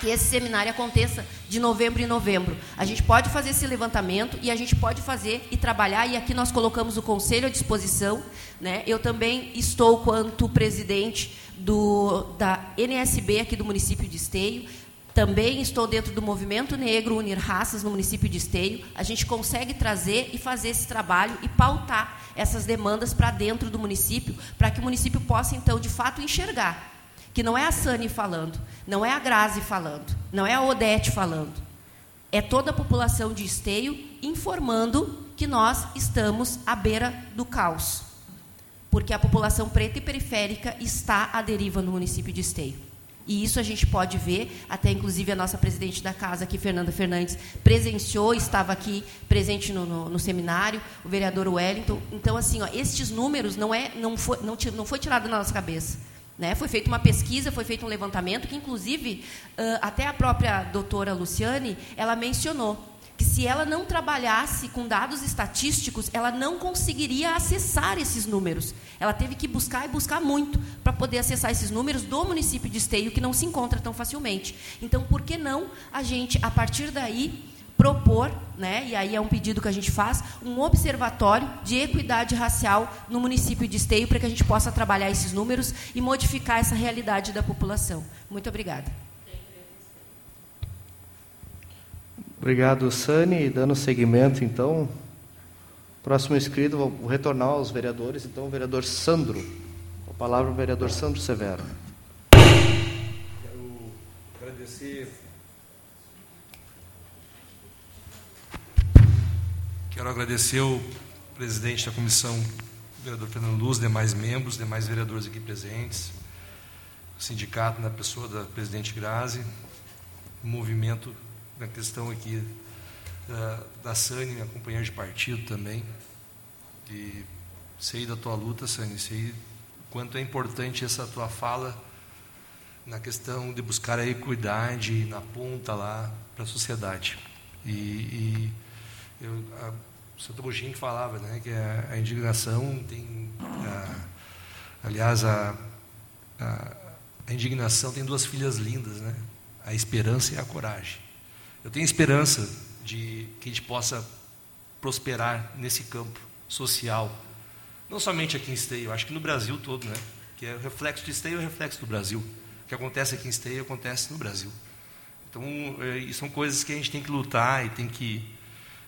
que esse seminário aconteça de novembro em novembro. A gente pode fazer esse levantamento e a gente pode fazer e trabalhar, e aqui nós colocamos o conselho à disposição. Né? Eu também estou, quanto presidente do, da NSB aqui do município de Esteio, também estou dentro do movimento negro Unir Raças no município de Esteio. A gente consegue trazer e fazer esse trabalho e pautar essas demandas para dentro do município, para que o município possa, então, de fato, enxergar que não é a Sani falando, não é a Grazi falando, não é a Odete falando. É toda a população de Esteio informando que nós estamos à beira do caos. Porque a população preta e periférica está à deriva no município de Esteio. E isso a gente pode ver, até inclusive a nossa presidente da casa aqui, Fernanda Fernandes, presenciou, estava aqui presente no, no, no seminário, o vereador Wellington. Então, assim, ó, estes números não, é, não, foi, não, não foi tirado da nossa cabeça. Né? Foi feita uma pesquisa, foi feito um levantamento, que inclusive até a própria doutora Luciane, ela mencionou que se ela não trabalhasse com dados estatísticos, ela não conseguiria acessar esses números. Ela teve que buscar e buscar muito para poder acessar esses números do município de Esteio, que não se encontra tão facilmente. Então, por que não a gente, a partir daí, propor, né, e aí é um pedido que a gente faz, um observatório de equidade racial no município de Esteio para que a gente possa trabalhar esses números e modificar essa realidade da população. Muito obrigada. Obrigado, Sani. Dando seguimento, então, próximo inscrito, vou retornar aos vereadores. Então, o vereador Sandro. A palavra o vereador Sandro Severo. Quero agradecer Quero agradecer o presidente da comissão, vereador Fernando Luz, demais membros, demais vereadores aqui presentes, o sindicato na pessoa da presidente Grazi, o movimento na questão aqui da, da Sani, minha companheira de partido também. E sei da tua luta, Sani, sei o quanto é importante essa tua fala na questão de buscar a equidade na ponta lá para a sociedade. E, e eu, a, o Santo Agostinho que falava né, que a, a indignação tem. A, aliás, a, a, a, indignação tem duas filhas lindas, né? a esperança e a coragem. Eu tenho esperança de que a gente possa prosperar nesse campo social, não somente aqui em Esteio, acho que no Brasil todo, né? Que é o reflexo de Esteio e o reflexo do Brasil. O que acontece aqui em Esteio acontece no Brasil. Então, é, são coisas que a gente tem que lutar e tem que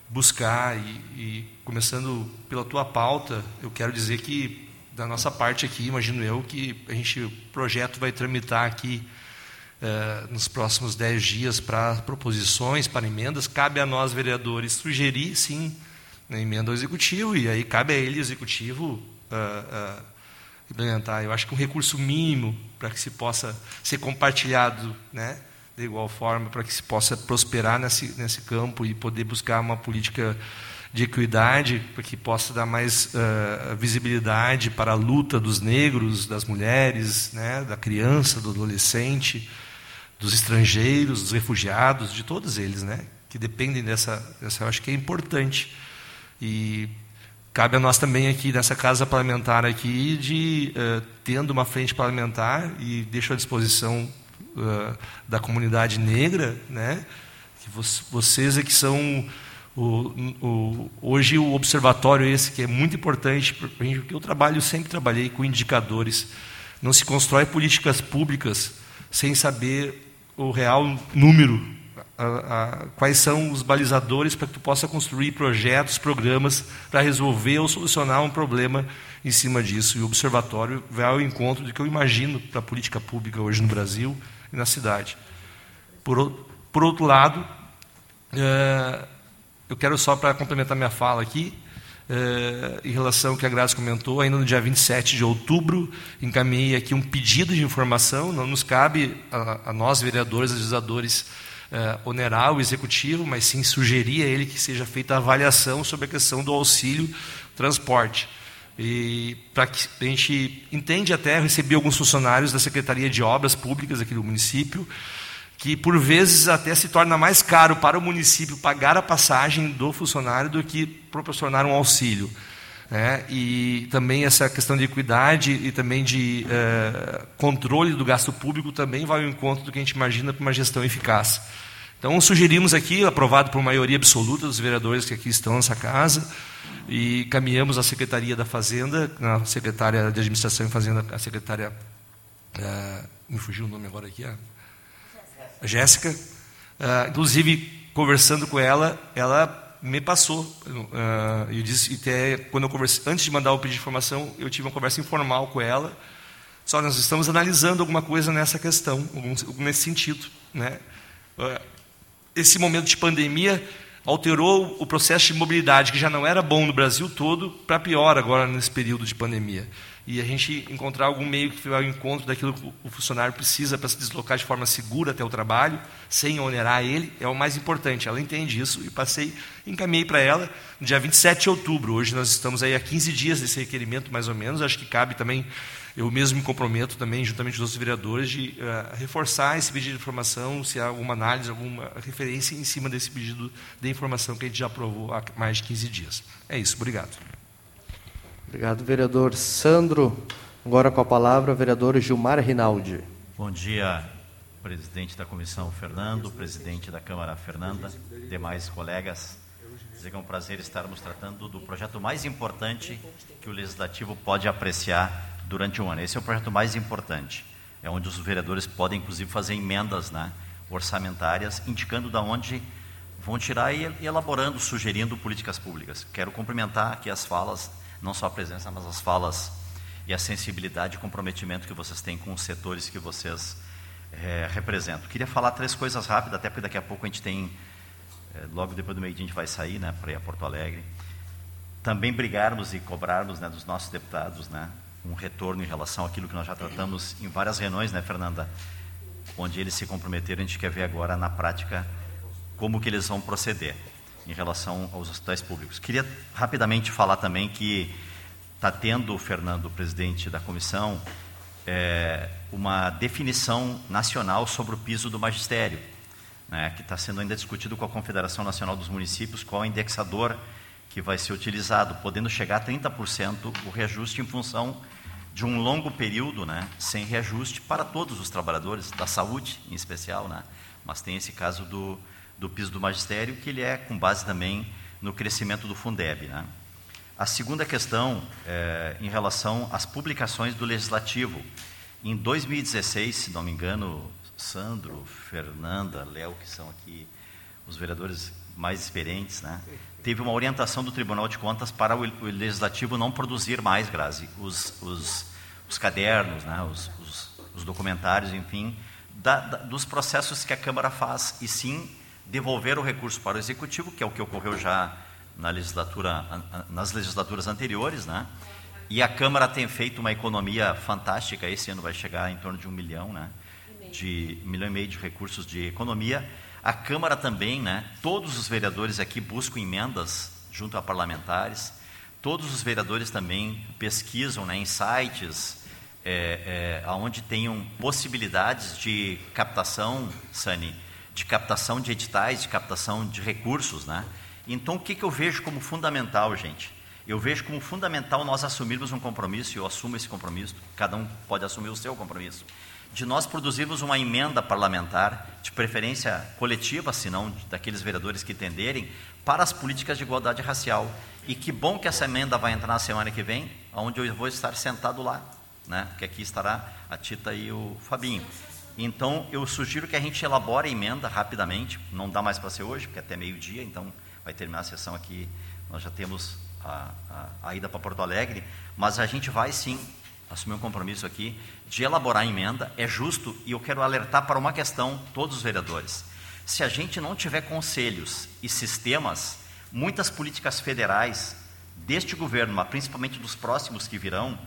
buscar. E, e, começando pela tua pauta, eu quero dizer que, da nossa parte aqui, imagino eu, que a gente, o projeto vai tramitar aqui eh, nos próximos dez dias para proposições, para emendas. Cabe a nós, vereadores, sugerir, sim, na emenda ao executivo, e aí cabe a ele, executivo, uh, uh, implementar. Eu acho que um recurso mínimo para que se possa ser compartilhado, né, de igual forma, para que se possa prosperar nesse, nesse campo e poder buscar uma política de equidade, para que possa dar mais uh, visibilidade para a luta dos negros, das mulheres, né, da criança, do adolescente, dos estrangeiros, dos refugiados, de todos eles, né, que dependem dessa, dessa. Eu acho que é importante e cabe a nós também aqui nessa casa parlamentar aqui de uh, tendo uma frente parlamentar e deixo à disposição uh, da comunidade negra, né? Que vocês é que são o, o, hoje o observatório esse que é muito importante para gente, porque eu trabalho sempre trabalhei com indicadores. Não se constrói políticas públicas sem saber o real número a, a, quais são os balizadores para que tu possa construir projetos, programas para resolver ou solucionar um problema em cima disso. E o observatório vai ao encontro do que eu imagino para a política pública hoje no Brasil e na cidade. Por, por outro lado, é, eu quero só para complementar minha fala aqui, é, em relação ao que a Graça comentou, ainda no dia 27 de outubro, encaminhei aqui um pedido de informação, não nos cabe a, a nós, vereadores, legisladores, uh, onerar o executivo, mas sim sugerir a ele que seja feita a avaliação sobre a questão do auxílio transporte. E para que a gente entende até, eu recebi alguns funcionários da Secretaria de Obras Públicas aqui do município, que por vezes até se torna mais caro para o município pagar a passagem do funcionário do que proporcionar um auxílio. É, e também essa questão de equidade e também de é, controle do gasto público também vai ao encontro do que a gente imagina para uma gestão eficaz. Então, sugerimos aqui, aprovado por maioria absoluta dos vereadores que aqui estão nessa casa, e caminhamos à Secretaria da Fazenda, a secretária de Administração e Fazenda, a secretária. É, me fugiu o nome agora aqui, a Jéssica. É, inclusive, conversando com ela, ela me passou. Uh, eu disse, até quando eu conversei, antes de mandar o pedido de informação, eu tive uma conversa informal com ela. Só nós estamos analisando alguma coisa nessa questão, nesse sentido, né? Uh, esse momento de pandemia alterou o processo de mobilidade que já não era bom no Brasil todo para pior agora nesse período de pandemia e a gente encontrar algum meio que ao encontro daquilo que o funcionário precisa para se deslocar de forma segura até o trabalho, sem onerar ele, é o mais importante. Ela entende isso e passei, encaminhei para ela no dia 27 de outubro. Hoje nós estamos aí há 15 dias desse requerimento, mais ou menos. Acho que cabe também, eu mesmo me comprometo também, juntamente com os outros vereadores, de uh, reforçar esse pedido de informação, se há alguma análise, alguma referência em cima desse pedido de informação que a gente já aprovou há mais de 15 dias. É isso, obrigado. Obrigado, vereador Sandro. Agora com a palavra, vereador Gilmar Rinaldi. Bom dia, presidente da comissão Fernando, presidente da Câmara Fernanda, demais colegas. Dizer que é um prazer estarmos tratando do projeto mais importante que o Legislativo pode apreciar durante um ano. Esse é o projeto mais importante. É onde os vereadores podem, inclusive, fazer emendas né, orçamentárias, indicando de onde vão tirar e elaborando, sugerindo políticas públicas. Quero cumprimentar aqui as falas não só a presença, mas as falas e a sensibilidade e comprometimento que vocês têm com os setores que vocês é, representam. Queria falar três coisas rápidas, até porque daqui a pouco a gente tem, é, logo depois do meio-dia a gente vai sair né, para ir a Porto Alegre. Também brigarmos e cobrarmos né, dos nossos deputados né, um retorno em relação àquilo que nós já tratamos em várias reuniões, né, Fernanda? Onde eles se comprometeram, a gente quer ver agora na prática como que eles vão proceder em relação aos hospitais públicos. Queria rapidamente falar também que está tendo, Fernando, presidente da comissão, é, uma definição nacional sobre o piso do magistério, né, que está sendo ainda discutido com a Confederação Nacional dos Municípios, qual é o indexador que vai ser utilizado, podendo chegar a 30% o reajuste em função de um longo período né, sem reajuste para todos os trabalhadores, da saúde em especial, né, mas tem esse caso do, do piso do magistério, que ele é com base também no crescimento do Fundeb. Né? A segunda questão é em relação às publicações do Legislativo. Em 2016, se não me engano, Sandro, Fernanda, Léo, que são aqui os vereadores mais experientes, né? teve uma orientação do Tribunal de Contas para o, Legislativo não produzir mais, Grazi, os, os, os cadernos, né? os, os, os documentários, enfim, da, da, dos processos que a Câmara faz, e sim devolver o recurso para o Executivo, que é o que ocorreu já na legislatura, nas legislaturas anteriores, né? E a Câmara tem feito uma economia fantástica. Esse ano vai chegar em torno de um milhão, né? De um milhão e meio de recursos de economia. A Câmara também, né? Todos os vereadores aqui buscam emendas junto a parlamentares. Todos os vereadores também pesquisam, né? Em sites, é, é, onde tenham possibilidades de captação, Sani, de captação de editais, de captação de recursos, né? Então, o que, que eu vejo como fundamental, gente? Eu vejo como fundamental nós assumirmos um compromisso, e eu assumo esse compromisso, cada um pode assumir o seu compromisso, de nós produzirmos uma emenda parlamentar, de preferência coletiva, se não daqueles vereadores que tenderem, para as políticas de igualdade racial. E que bom que essa emenda vai entrar na semana que vem, onde eu vou estar sentado lá, né? porque aqui estará a Tita e o Fabinho. Então, eu sugiro que a gente elabore a emenda rapidamente, não dá mais para ser hoje, porque é até meio-dia, então vai terminar a sessão aqui, nós já temos a, a, a ida para Porto Alegre, mas a gente vai sim assumir um compromisso aqui de elaborar emenda, é justo, e eu quero alertar para uma questão, todos os vereadores. Se a gente não tiver conselhos e sistemas, muitas políticas federais deste governo, mas principalmente dos próximos que virão,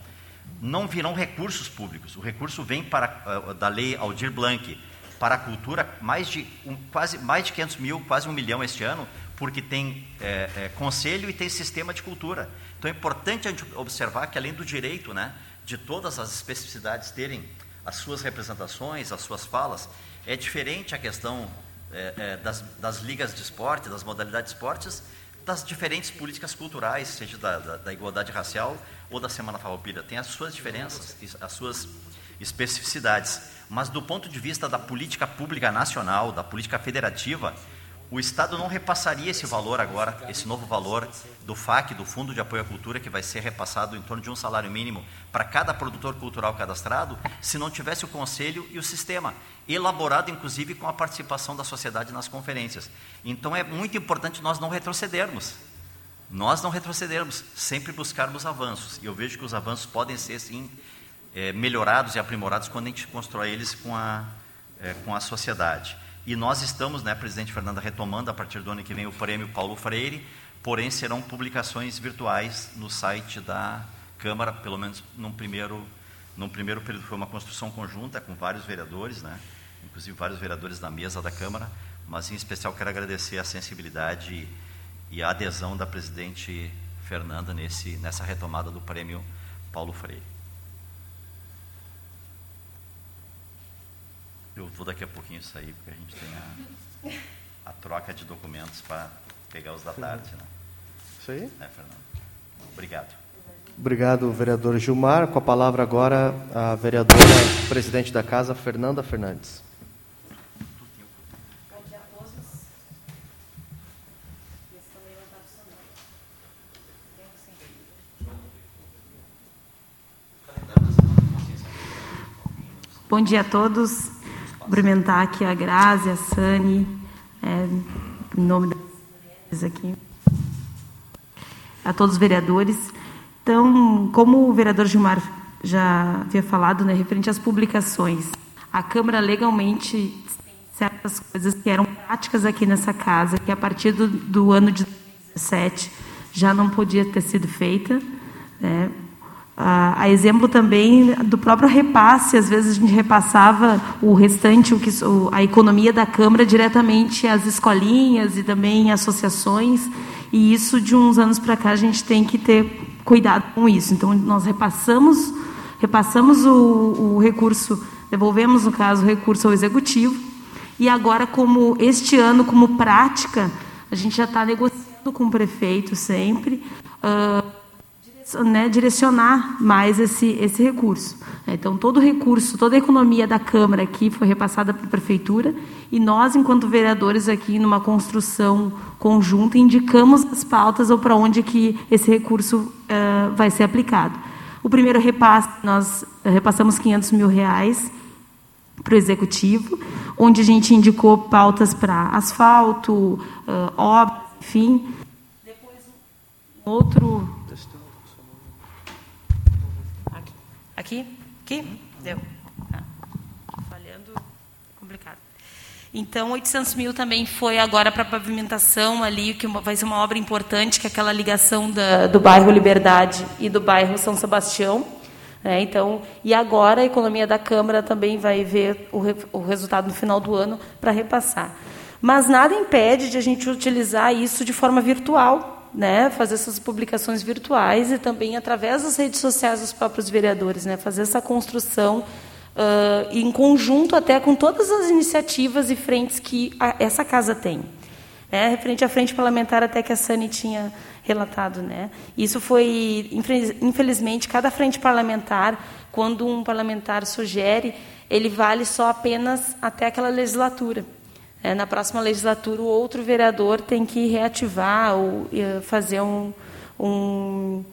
não virão recursos públicos. O recurso vem para, uh, da lei Aldir Blanc para a cultura, mais de, um, quase, mais de 500 mil, quase um milhão este ano, porque tem é, é, conselho e tem sistema de cultura. Então é importante a gente observar que além do direito, né, de todas as especificidades terem as suas representações, as suas falas, é diferente a questão é, é das, das, ligas de esporte, das modalidades de esportes, das diferentes políticas culturais, seja da, da, da igualdade racial ou da Semana Farroupilha. Tem as suas diferenças, as suas especificidades. Mas do ponto de vista da política pública nacional, da política federativa, o Estado não repassaria esse valor agora, esse novo valor do FAC, do Fundo de Apoio à Cultura, que vai ser repassado em torno de um salário mínimo para cada produtor cultural cadastrado, se não tivesse o conselho e o sistema, elaborado inclusive com a participação da sociedade nas conferências. Então é muito importante nós não retrocedermos. Nós não retrocedermos, sempre buscarmos avanços. E eu vejo que os avanços podem ser, sim, é, melhorados e aprimorados quando a gente constrói eles com a, é, com a sociedade. E nós estamos, né, presidente Fernanda, retomando a partir do ano que vem o prêmio Paulo Freire, porém serão publicações virtuais no site da Câmara, pelo menos num primeiro, num primeiro período. Foi uma construção conjunta com vários vereadores, né, inclusive vários vereadores da mesa da Câmara, mas em especial quero agradecer a sensibilidade e a adesão da presidente Fernanda nesse, nessa retomada do prêmio Paulo Freire. Eu vou daqui a pouquinho sair, porque a gente tem a, a troca de documentos para pegar os da tarde. Né? Isso aí? É, Fernando. Obrigado. Obrigado, vereador Gilmar. Com a palavra agora a vereadora presidente da casa, Fernanda Fernandes. Bom dia a todos cumprimentar aqui a Grazi, a Sani, é, em nome das aqui, a todos os vereadores. Então, como o vereador Gilmar já havia falado, né, referente às publicações, a Câmara legalmente certas coisas que eram práticas aqui nessa casa, que a partir do, do ano de 2017 já não podia ter sido feita, né, a, exemplo também do próprio repasse, às vezes a gente repassava o restante, o que, a economia da Câmara diretamente às escolinhas e também associações, e isso de uns anos para cá a gente tem que ter cuidado com isso. Então nós repassamos, repassamos o, o recurso, devolvemos no caso o recurso ao executivo, e agora como este ano como prática a gente já está negociando com o prefeito sempre. Uh, né, direcionar mais esse, esse recurso. Então, todo o recurso, toda a economia da Câmara aqui foi repassada para a Prefeitura e nós, enquanto vereadores aqui, numa construção conjunta, indicamos as pautas ou para onde que esse recurso uh, vai ser aplicado. O primeiro repasse, nós repassamos 500 mil reais para o Executivo, onde a gente indicou pautas para asfalto, uh, obras, enfim. Depois, um outro Aqui? Aqui? Deu. Tá. Falhando, complicado. Então, 800 mil também foi agora para pavimentação ali, que vai ser uma obra importante, que é aquela ligação da, do bairro Liberdade e do bairro São Sebastião. Né? Então, e agora a economia da Câmara também vai ver o, re, o resultado no final do ano para repassar. Mas nada impede de a gente utilizar isso de forma virtual, né, fazer essas publicações virtuais e também através das redes sociais dos próprios vereadores, né, fazer essa construção uh, em conjunto até com todas as iniciativas e frentes que a, essa casa tem. É, referente à frente parlamentar até que a Sani tinha relatado. Né? Isso foi, infelizmente, cada frente parlamentar, quando um parlamentar sugere, ele vale só apenas até aquela legislatura. É, na próxima legislatura, o outro vereador tem que reativar ou fazer um, um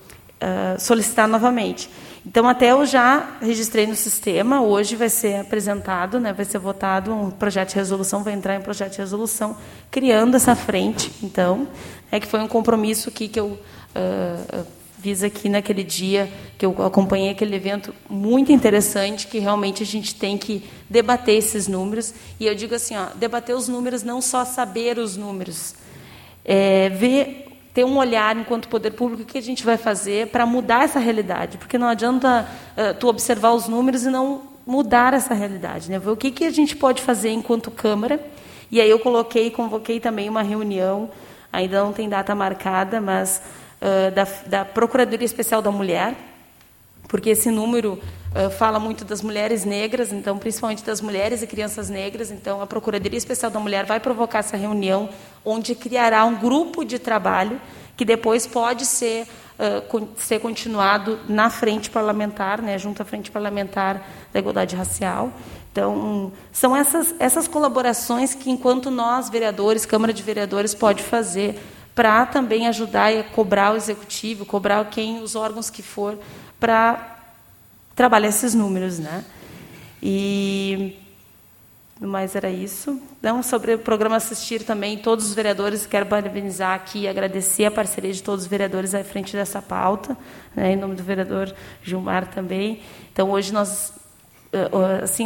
uh, solicitar novamente. Então, até eu já registrei no sistema, hoje vai ser apresentado, né, vai ser votado um projeto de resolução, vai entrar em projeto de resolução, criando essa frente, então, é que foi um compromisso aqui que eu uh, fiz aqui naquele dia, que eu acompanhei aquele evento muito interessante, que realmente a gente tem que debater esses números. E eu digo assim, ó, debater os números, não só saber os números, é, ver, ter um olhar enquanto poder público, o que a gente vai fazer para mudar essa realidade. Porque não adianta uh, tu observar os números e não mudar essa realidade. Né? Ver o que, que a gente pode fazer enquanto Câmara. E aí eu coloquei, convoquei também uma reunião, ainda não tem data marcada, mas da, da Procuradoria Especial da Mulher, porque esse número uh, fala muito das mulheres negras, então principalmente das mulheres e crianças negras. Então a Procuradoria Especial da Mulher vai provocar essa reunião, onde criará um grupo de trabalho que depois pode ser uh, ser continuado na frente parlamentar, né, junto à frente parlamentar da igualdade racial. Então são essas essas colaborações que enquanto nós vereadores, Câmara de Vereadores pode fazer para também ajudar a cobrar o executivo, cobrar quem os órgãos que for para trabalhar esses números, né? E no mais era isso. Então, sobre o programa assistir também, todos os vereadores quero parabenizar aqui e agradecer a parceria de todos os vereadores à frente dessa pauta, né, em nome do vereador Gilmar também. Então, hoje nós eh, assim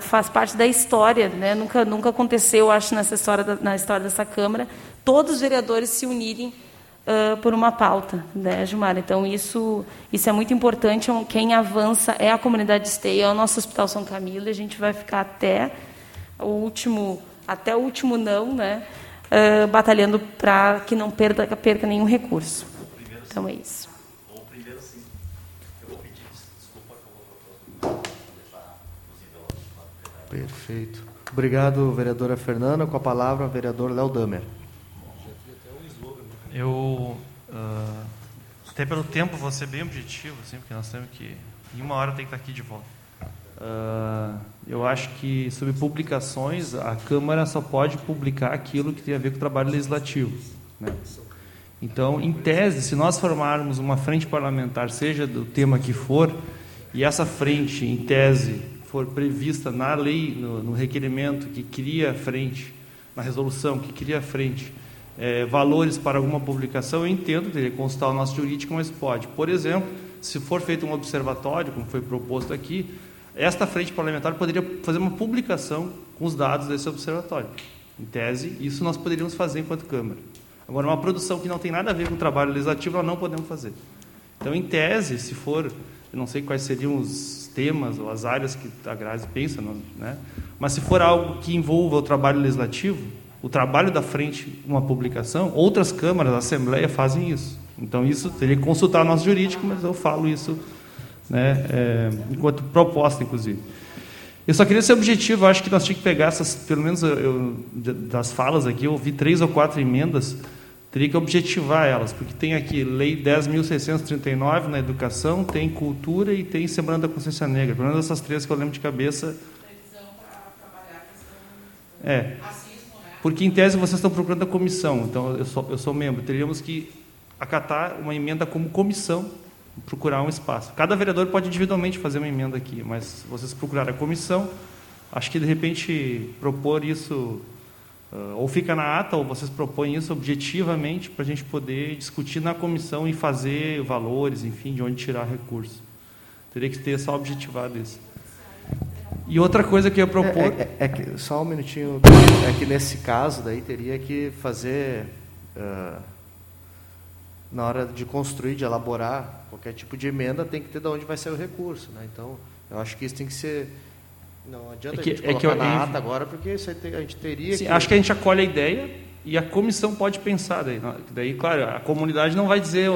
faz parte da história, né? Nunca nunca aconteceu, acho, nessa história na história dessa câmara, todos os vereadores se unirem uh, por uma pauta, né, Gilmar? Então, isso, isso é muito importante. É quem avança é a comunidade Esteia, é o nosso Hospital São Camilo, e a gente vai ficar até o último, até o último não, né, uh, batalhando para que não perda, perca nenhum recurso. Então, é isso. Perfeito. Obrigado, vereadora Fernanda. Com a palavra, o vereador Léo Damer. Eu, uh, até pelo tempo, vou ser bem objetivo, assim, porque nós temos que. Em uma hora tem que estar aqui de volta. Uh, eu acho que, sobre publicações, a Câmara só pode publicar aquilo que tem a ver com o trabalho legislativo. Né? Então, em tese, se nós formarmos uma frente parlamentar, seja do tema que for, e essa frente, em tese, for prevista na lei, no, no requerimento que cria a frente, na resolução que cria a frente, é, valores para alguma publicação, eu entendo, teria que consultar o nosso jurídico, mas pode. Por exemplo, se for feito um observatório, como foi proposto aqui, esta frente parlamentar poderia fazer uma publicação com os dados desse observatório. Em tese, isso nós poderíamos fazer enquanto Câmara. Agora, uma produção que não tem nada a ver com o trabalho legislativo, nós não podemos fazer. Então, em tese, se for, eu não sei quais seriam os temas ou as áreas que a Grazi pensa, né? mas se for algo que envolva o trabalho legislativo, o trabalho da frente, uma publicação, outras câmaras, a Assembleia fazem isso. Então, isso teria que consultar o nosso jurídico, mas eu falo isso né, é, enquanto proposta, inclusive. Eu só queria ser objetivo, acho que nós tínhamos que pegar essas, pelo menos eu, das falas aqui, eu ouvi três ou quatro emendas teria que objetivar elas, porque tem aqui Lei 10.639 na educação, tem cultura e tem Semana da Consciência Negra. Pelo menos essas três que eu lembro de cabeça. É. Porque, em tese, vocês estão procurando a comissão, então eu sou, eu sou membro. Teríamos que acatar uma emenda como comissão, procurar um espaço. Cada vereador pode individualmente fazer uma emenda aqui, mas vocês procurarem a comissão, acho que, de repente, propor isso Uh, ou fica na ata, ou vocês propõem isso objetivamente para a gente poder discutir na comissão e fazer valores, enfim, de onde tirar recurso. Teria que ter só objetivado isso. E outra coisa que eu ia propor. É, é, é que, só um minutinho. É que nesse caso, daí teria que fazer. Uh, na hora de construir, de elaborar qualquer tipo de emenda, tem que ter de onde vai sair o recurso. Né? Então, eu acho que isso tem que ser não adianta é que, a gente colocar é que eu, na ata agora, porque isso a gente teria sim, que... Acho que a gente acolhe a ideia e a comissão pode pensar. Daí, daí claro, a comunidade não vai dizer...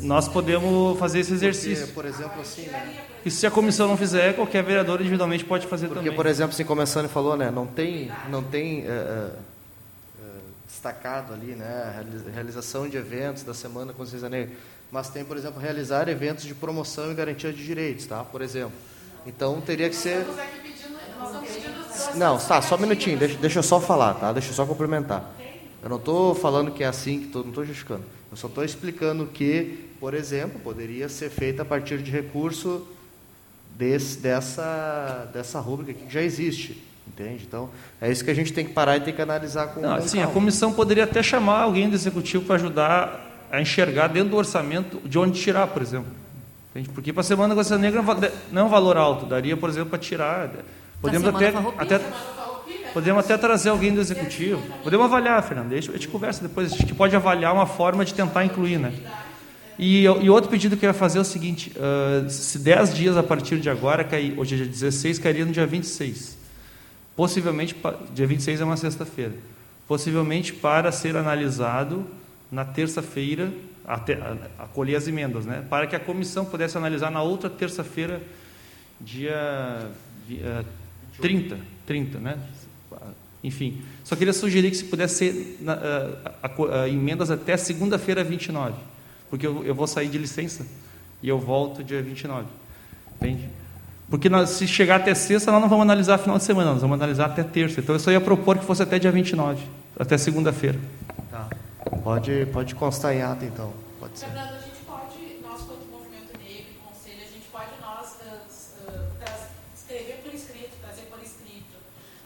Nós podemos fazer esse exercício. Porque, por exemplo, assim... Né? E se a comissão não fizer, qualquer vereador individualmente pode fazer porque, também. Porque, por exemplo, assim, como a falou, né, não tem, não tem uh, uh, destacado ali, né, realização de eventos da Semana Consciência Negra, mas tem, por exemplo, realizar eventos de promoção e garantia de direitos, tá? Por exemplo, então teria que ser. Não, tá, só um minutinho, deixa, deixa eu só falar, tá? Deixa eu só complementar. Eu não estou falando que é assim, que tô, não estou justificando. Eu só estou explicando que, por exemplo, poderia ser feita a partir de recurso desse, dessa, dessa rúbrica que já existe. Entende? Então, é isso que a gente tem que parar e tem que analisar com. Não, sim, a comissão poderia até chamar alguém do executivo para ajudar a enxergar dentro do orçamento de onde tirar, por exemplo. Entende? Porque para a Semana Consciência Negra não é um valor alto. Daria, por exemplo, para tirar. Podemos até, até, podemos até trazer alguém do executivo. Podemos avaliar, Fernando. A gente conversa depois. A gente pode avaliar uma forma de tentar incluir, né? E, e outro pedido que eu ia fazer é o seguinte: uh, se 10 dias a partir de agora, cair, hoje é dia 16, cairia no dia 26. Possivelmente, dia 26 é uma sexta-feira. Possivelmente para ser analisado na terça-feira acolher as emendas, né? para que a comissão pudesse analisar na outra terça-feira, dia 30, 30, né? Enfim, só queria sugerir que se pudesse ser a, emendas até segunda-feira 29, porque eu, eu, vou sair de licença e eu volto dia 29, entende? Porque nós, se chegar até sexta, nós não vamos analisar final de semana, nós vamos analisar até terça. Então eu só ia propor que fosse até dia 29, até segunda-feira. Tá. Pode, pode constar em ata, então. Pode ser. Fernando, a gente pode, nós, quanto movimento negro, conselho, a gente pode, nós, uh, escrever por escrito, trazer por escrito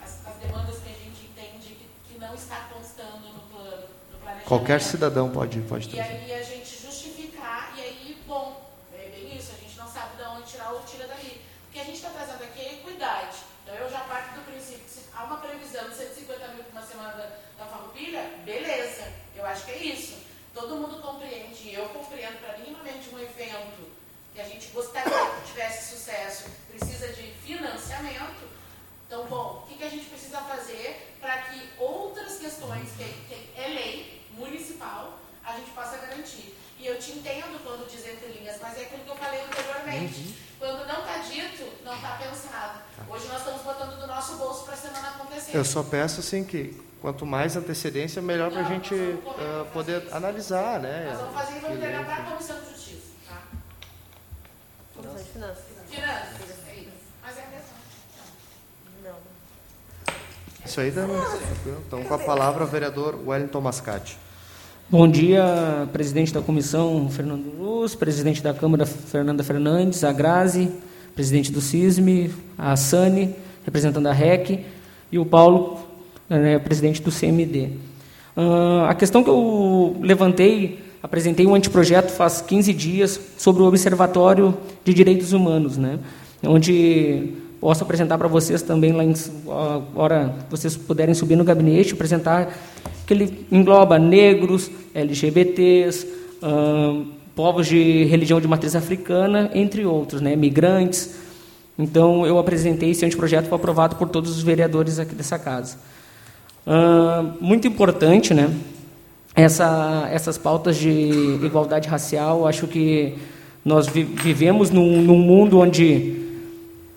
as, as, demandas que a gente entende que, que não está constando no plano, no planejamento. Qualquer cidadão pode, pode trazer. E aí a gente justificar, e aí, bom, é bem isso, a gente não sabe de onde tirar ou tira dali. O que a gente está trazendo aqui é equidade. Então, eu já parto do princípio que se há uma previsão de 150 mil para uma semana da, da farroupilha, beleza. Eu acho que é isso. Todo mundo compreende, e eu compreendo, para minimamente um evento que a gente gostaria que tivesse sucesso, precisa de financiamento. Então, bom, o que, que a gente precisa fazer para que outras questões, que, é lei municipal, a gente possa garantir? E eu te entendo quando diz entre linhas, mas é aquilo que eu falei anteriormente. Uhum. Quando não está dito, não está pensado. Hoje nós estamos botando do nosso bolso para a semana acontecer. Eu só peço assim que quanto mais antecedência, melhor para a gente uh, poder analisar, né? Nós vamos fazer e vamos entregar para a Comissão de Justiça, tá? Comissão de Finanças. Finanças, é isso. Mas é questão. Não. Isso aí também. Então, com a palavra, o vereador Wellington Mascate. Bom dia, presidente da comissão, Fernando Luz, presidente da Câmara, Fernanda Fernandes, a Grazi, presidente do CISME, a Sani, representando a REC, e o Paulo, né, presidente do CMD. Uh, a questão que eu levantei, apresentei um anteprojeto faz 15 dias sobre o Observatório de Direitos Humanos, né, onde posso apresentar para vocês também, lá em, hora vocês puderem subir no gabinete, apresentar que ele engloba negros, LGBTs, uh, povos de religião de matriz africana, entre outros, né, migrantes. Então, eu apresentei esse anteprojeto, foi aprovado por todos os vereadores aqui dessa casa. Muito importante, né? Essa, essas pautas de igualdade racial, acho que nós vi, vivemos num, num mundo onde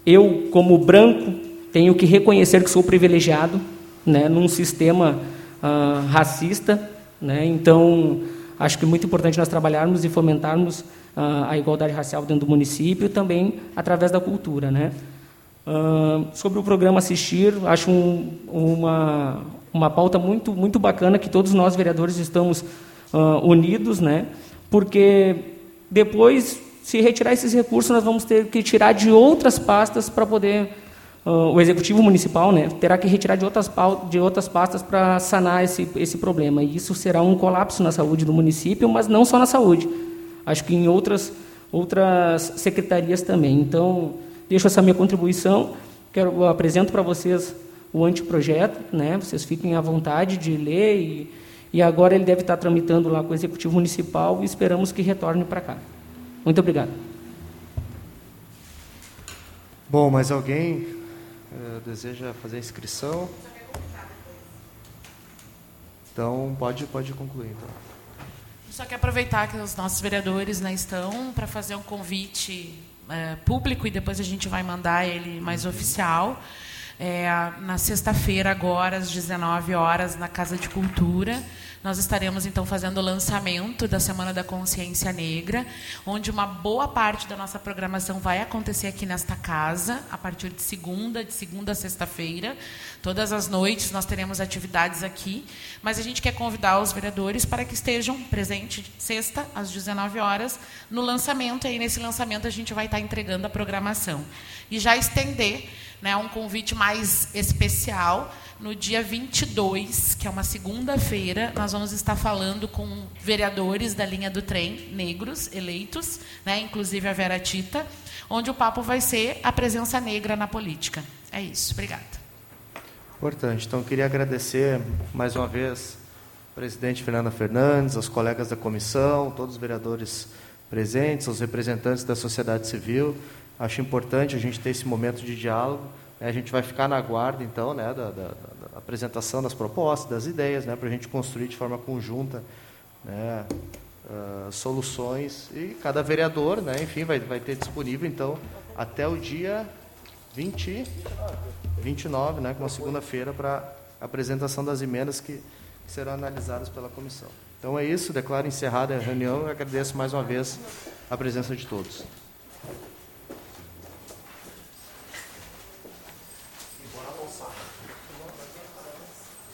eu, como branco, tenho que reconhecer que sou privilegiado, né? Num sistema uh, racista. Né? Então, acho que é muito importante nós trabalharmos e fomentarmos uh, a igualdade racial dentro do município, também através da cultura. Né? Uh, sobre o programa Assistir, acho um, uma, uma pauta muito, muito bacana que todos nós, vereadores, estamos unidos, né? porque depois, se retirar esses recursos, nós vamos ter que tirar de outras pastas para poder Uh, o executivo municipal né, terá que retirar de outras, de outras pastas para sanar esse, esse problema. E isso será um colapso na saúde do município, mas não só na saúde. Acho que em outras, outras secretarias também. Então, deixo essa minha contribuição. Quero apresento para vocês o anteprojeto, né? Vocês fiquem à vontade de ler e, e agora ele deve estar tramitando lá com o executivo municipal e esperamos que retorne para cá. Muito obrigado. Bom, mais alguém uh, deseja fazer a inscrição? Então, pode, pode concluir. Então. Só quero aproveitar que os nossos vereadores né, estão para fazer um convite é, público e depois a gente vai mandar ele mais oficial. É, na sexta-feira, agora, às 19 horas, na Casa de Cultura. Nós estaremos então fazendo o lançamento da Semana da Consciência Negra, onde uma boa parte da nossa programação vai acontecer aqui nesta casa, a partir de segunda, de segunda a sexta-feira. Todas as noites nós teremos atividades aqui, mas a gente quer convidar os vereadores para que estejam presentes sexta às 19 horas no lançamento, e aí nesse lançamento a gente vai estar entregando a programação. E já estender né, um convite mais especial no dia 22, que é uma segunda-feira, nós vamos estar falando com vereadores da linha do trem negros eleitos, né, inclusive a Vera Tita, onde o papo vai ser a presença negra na política. É isso. Obrigada. Importante. Então, queria agradecer mais uma vez presidente Fernanda Fernandes, aos colegas da comissão, todos os vereadores presentes, aos representantes da sociedade civil. Acho importante a gente ter esse momento de diálogo a gente vai ficar na guarda, então, né, da, da, da apresentação das propostas, das ideias, né, para a gente construir de forma conjunta né, uh, soluções. E cada vereador, né, enfim, vai, vai ter disponível, então, até o dia 20, 29, né, com a segunda-feira, para apresentação das emendas que, que serão analisadas pela comissão. Então é isso, declaro encerrada a reunião e agradeço mais uma vez a presença de todos.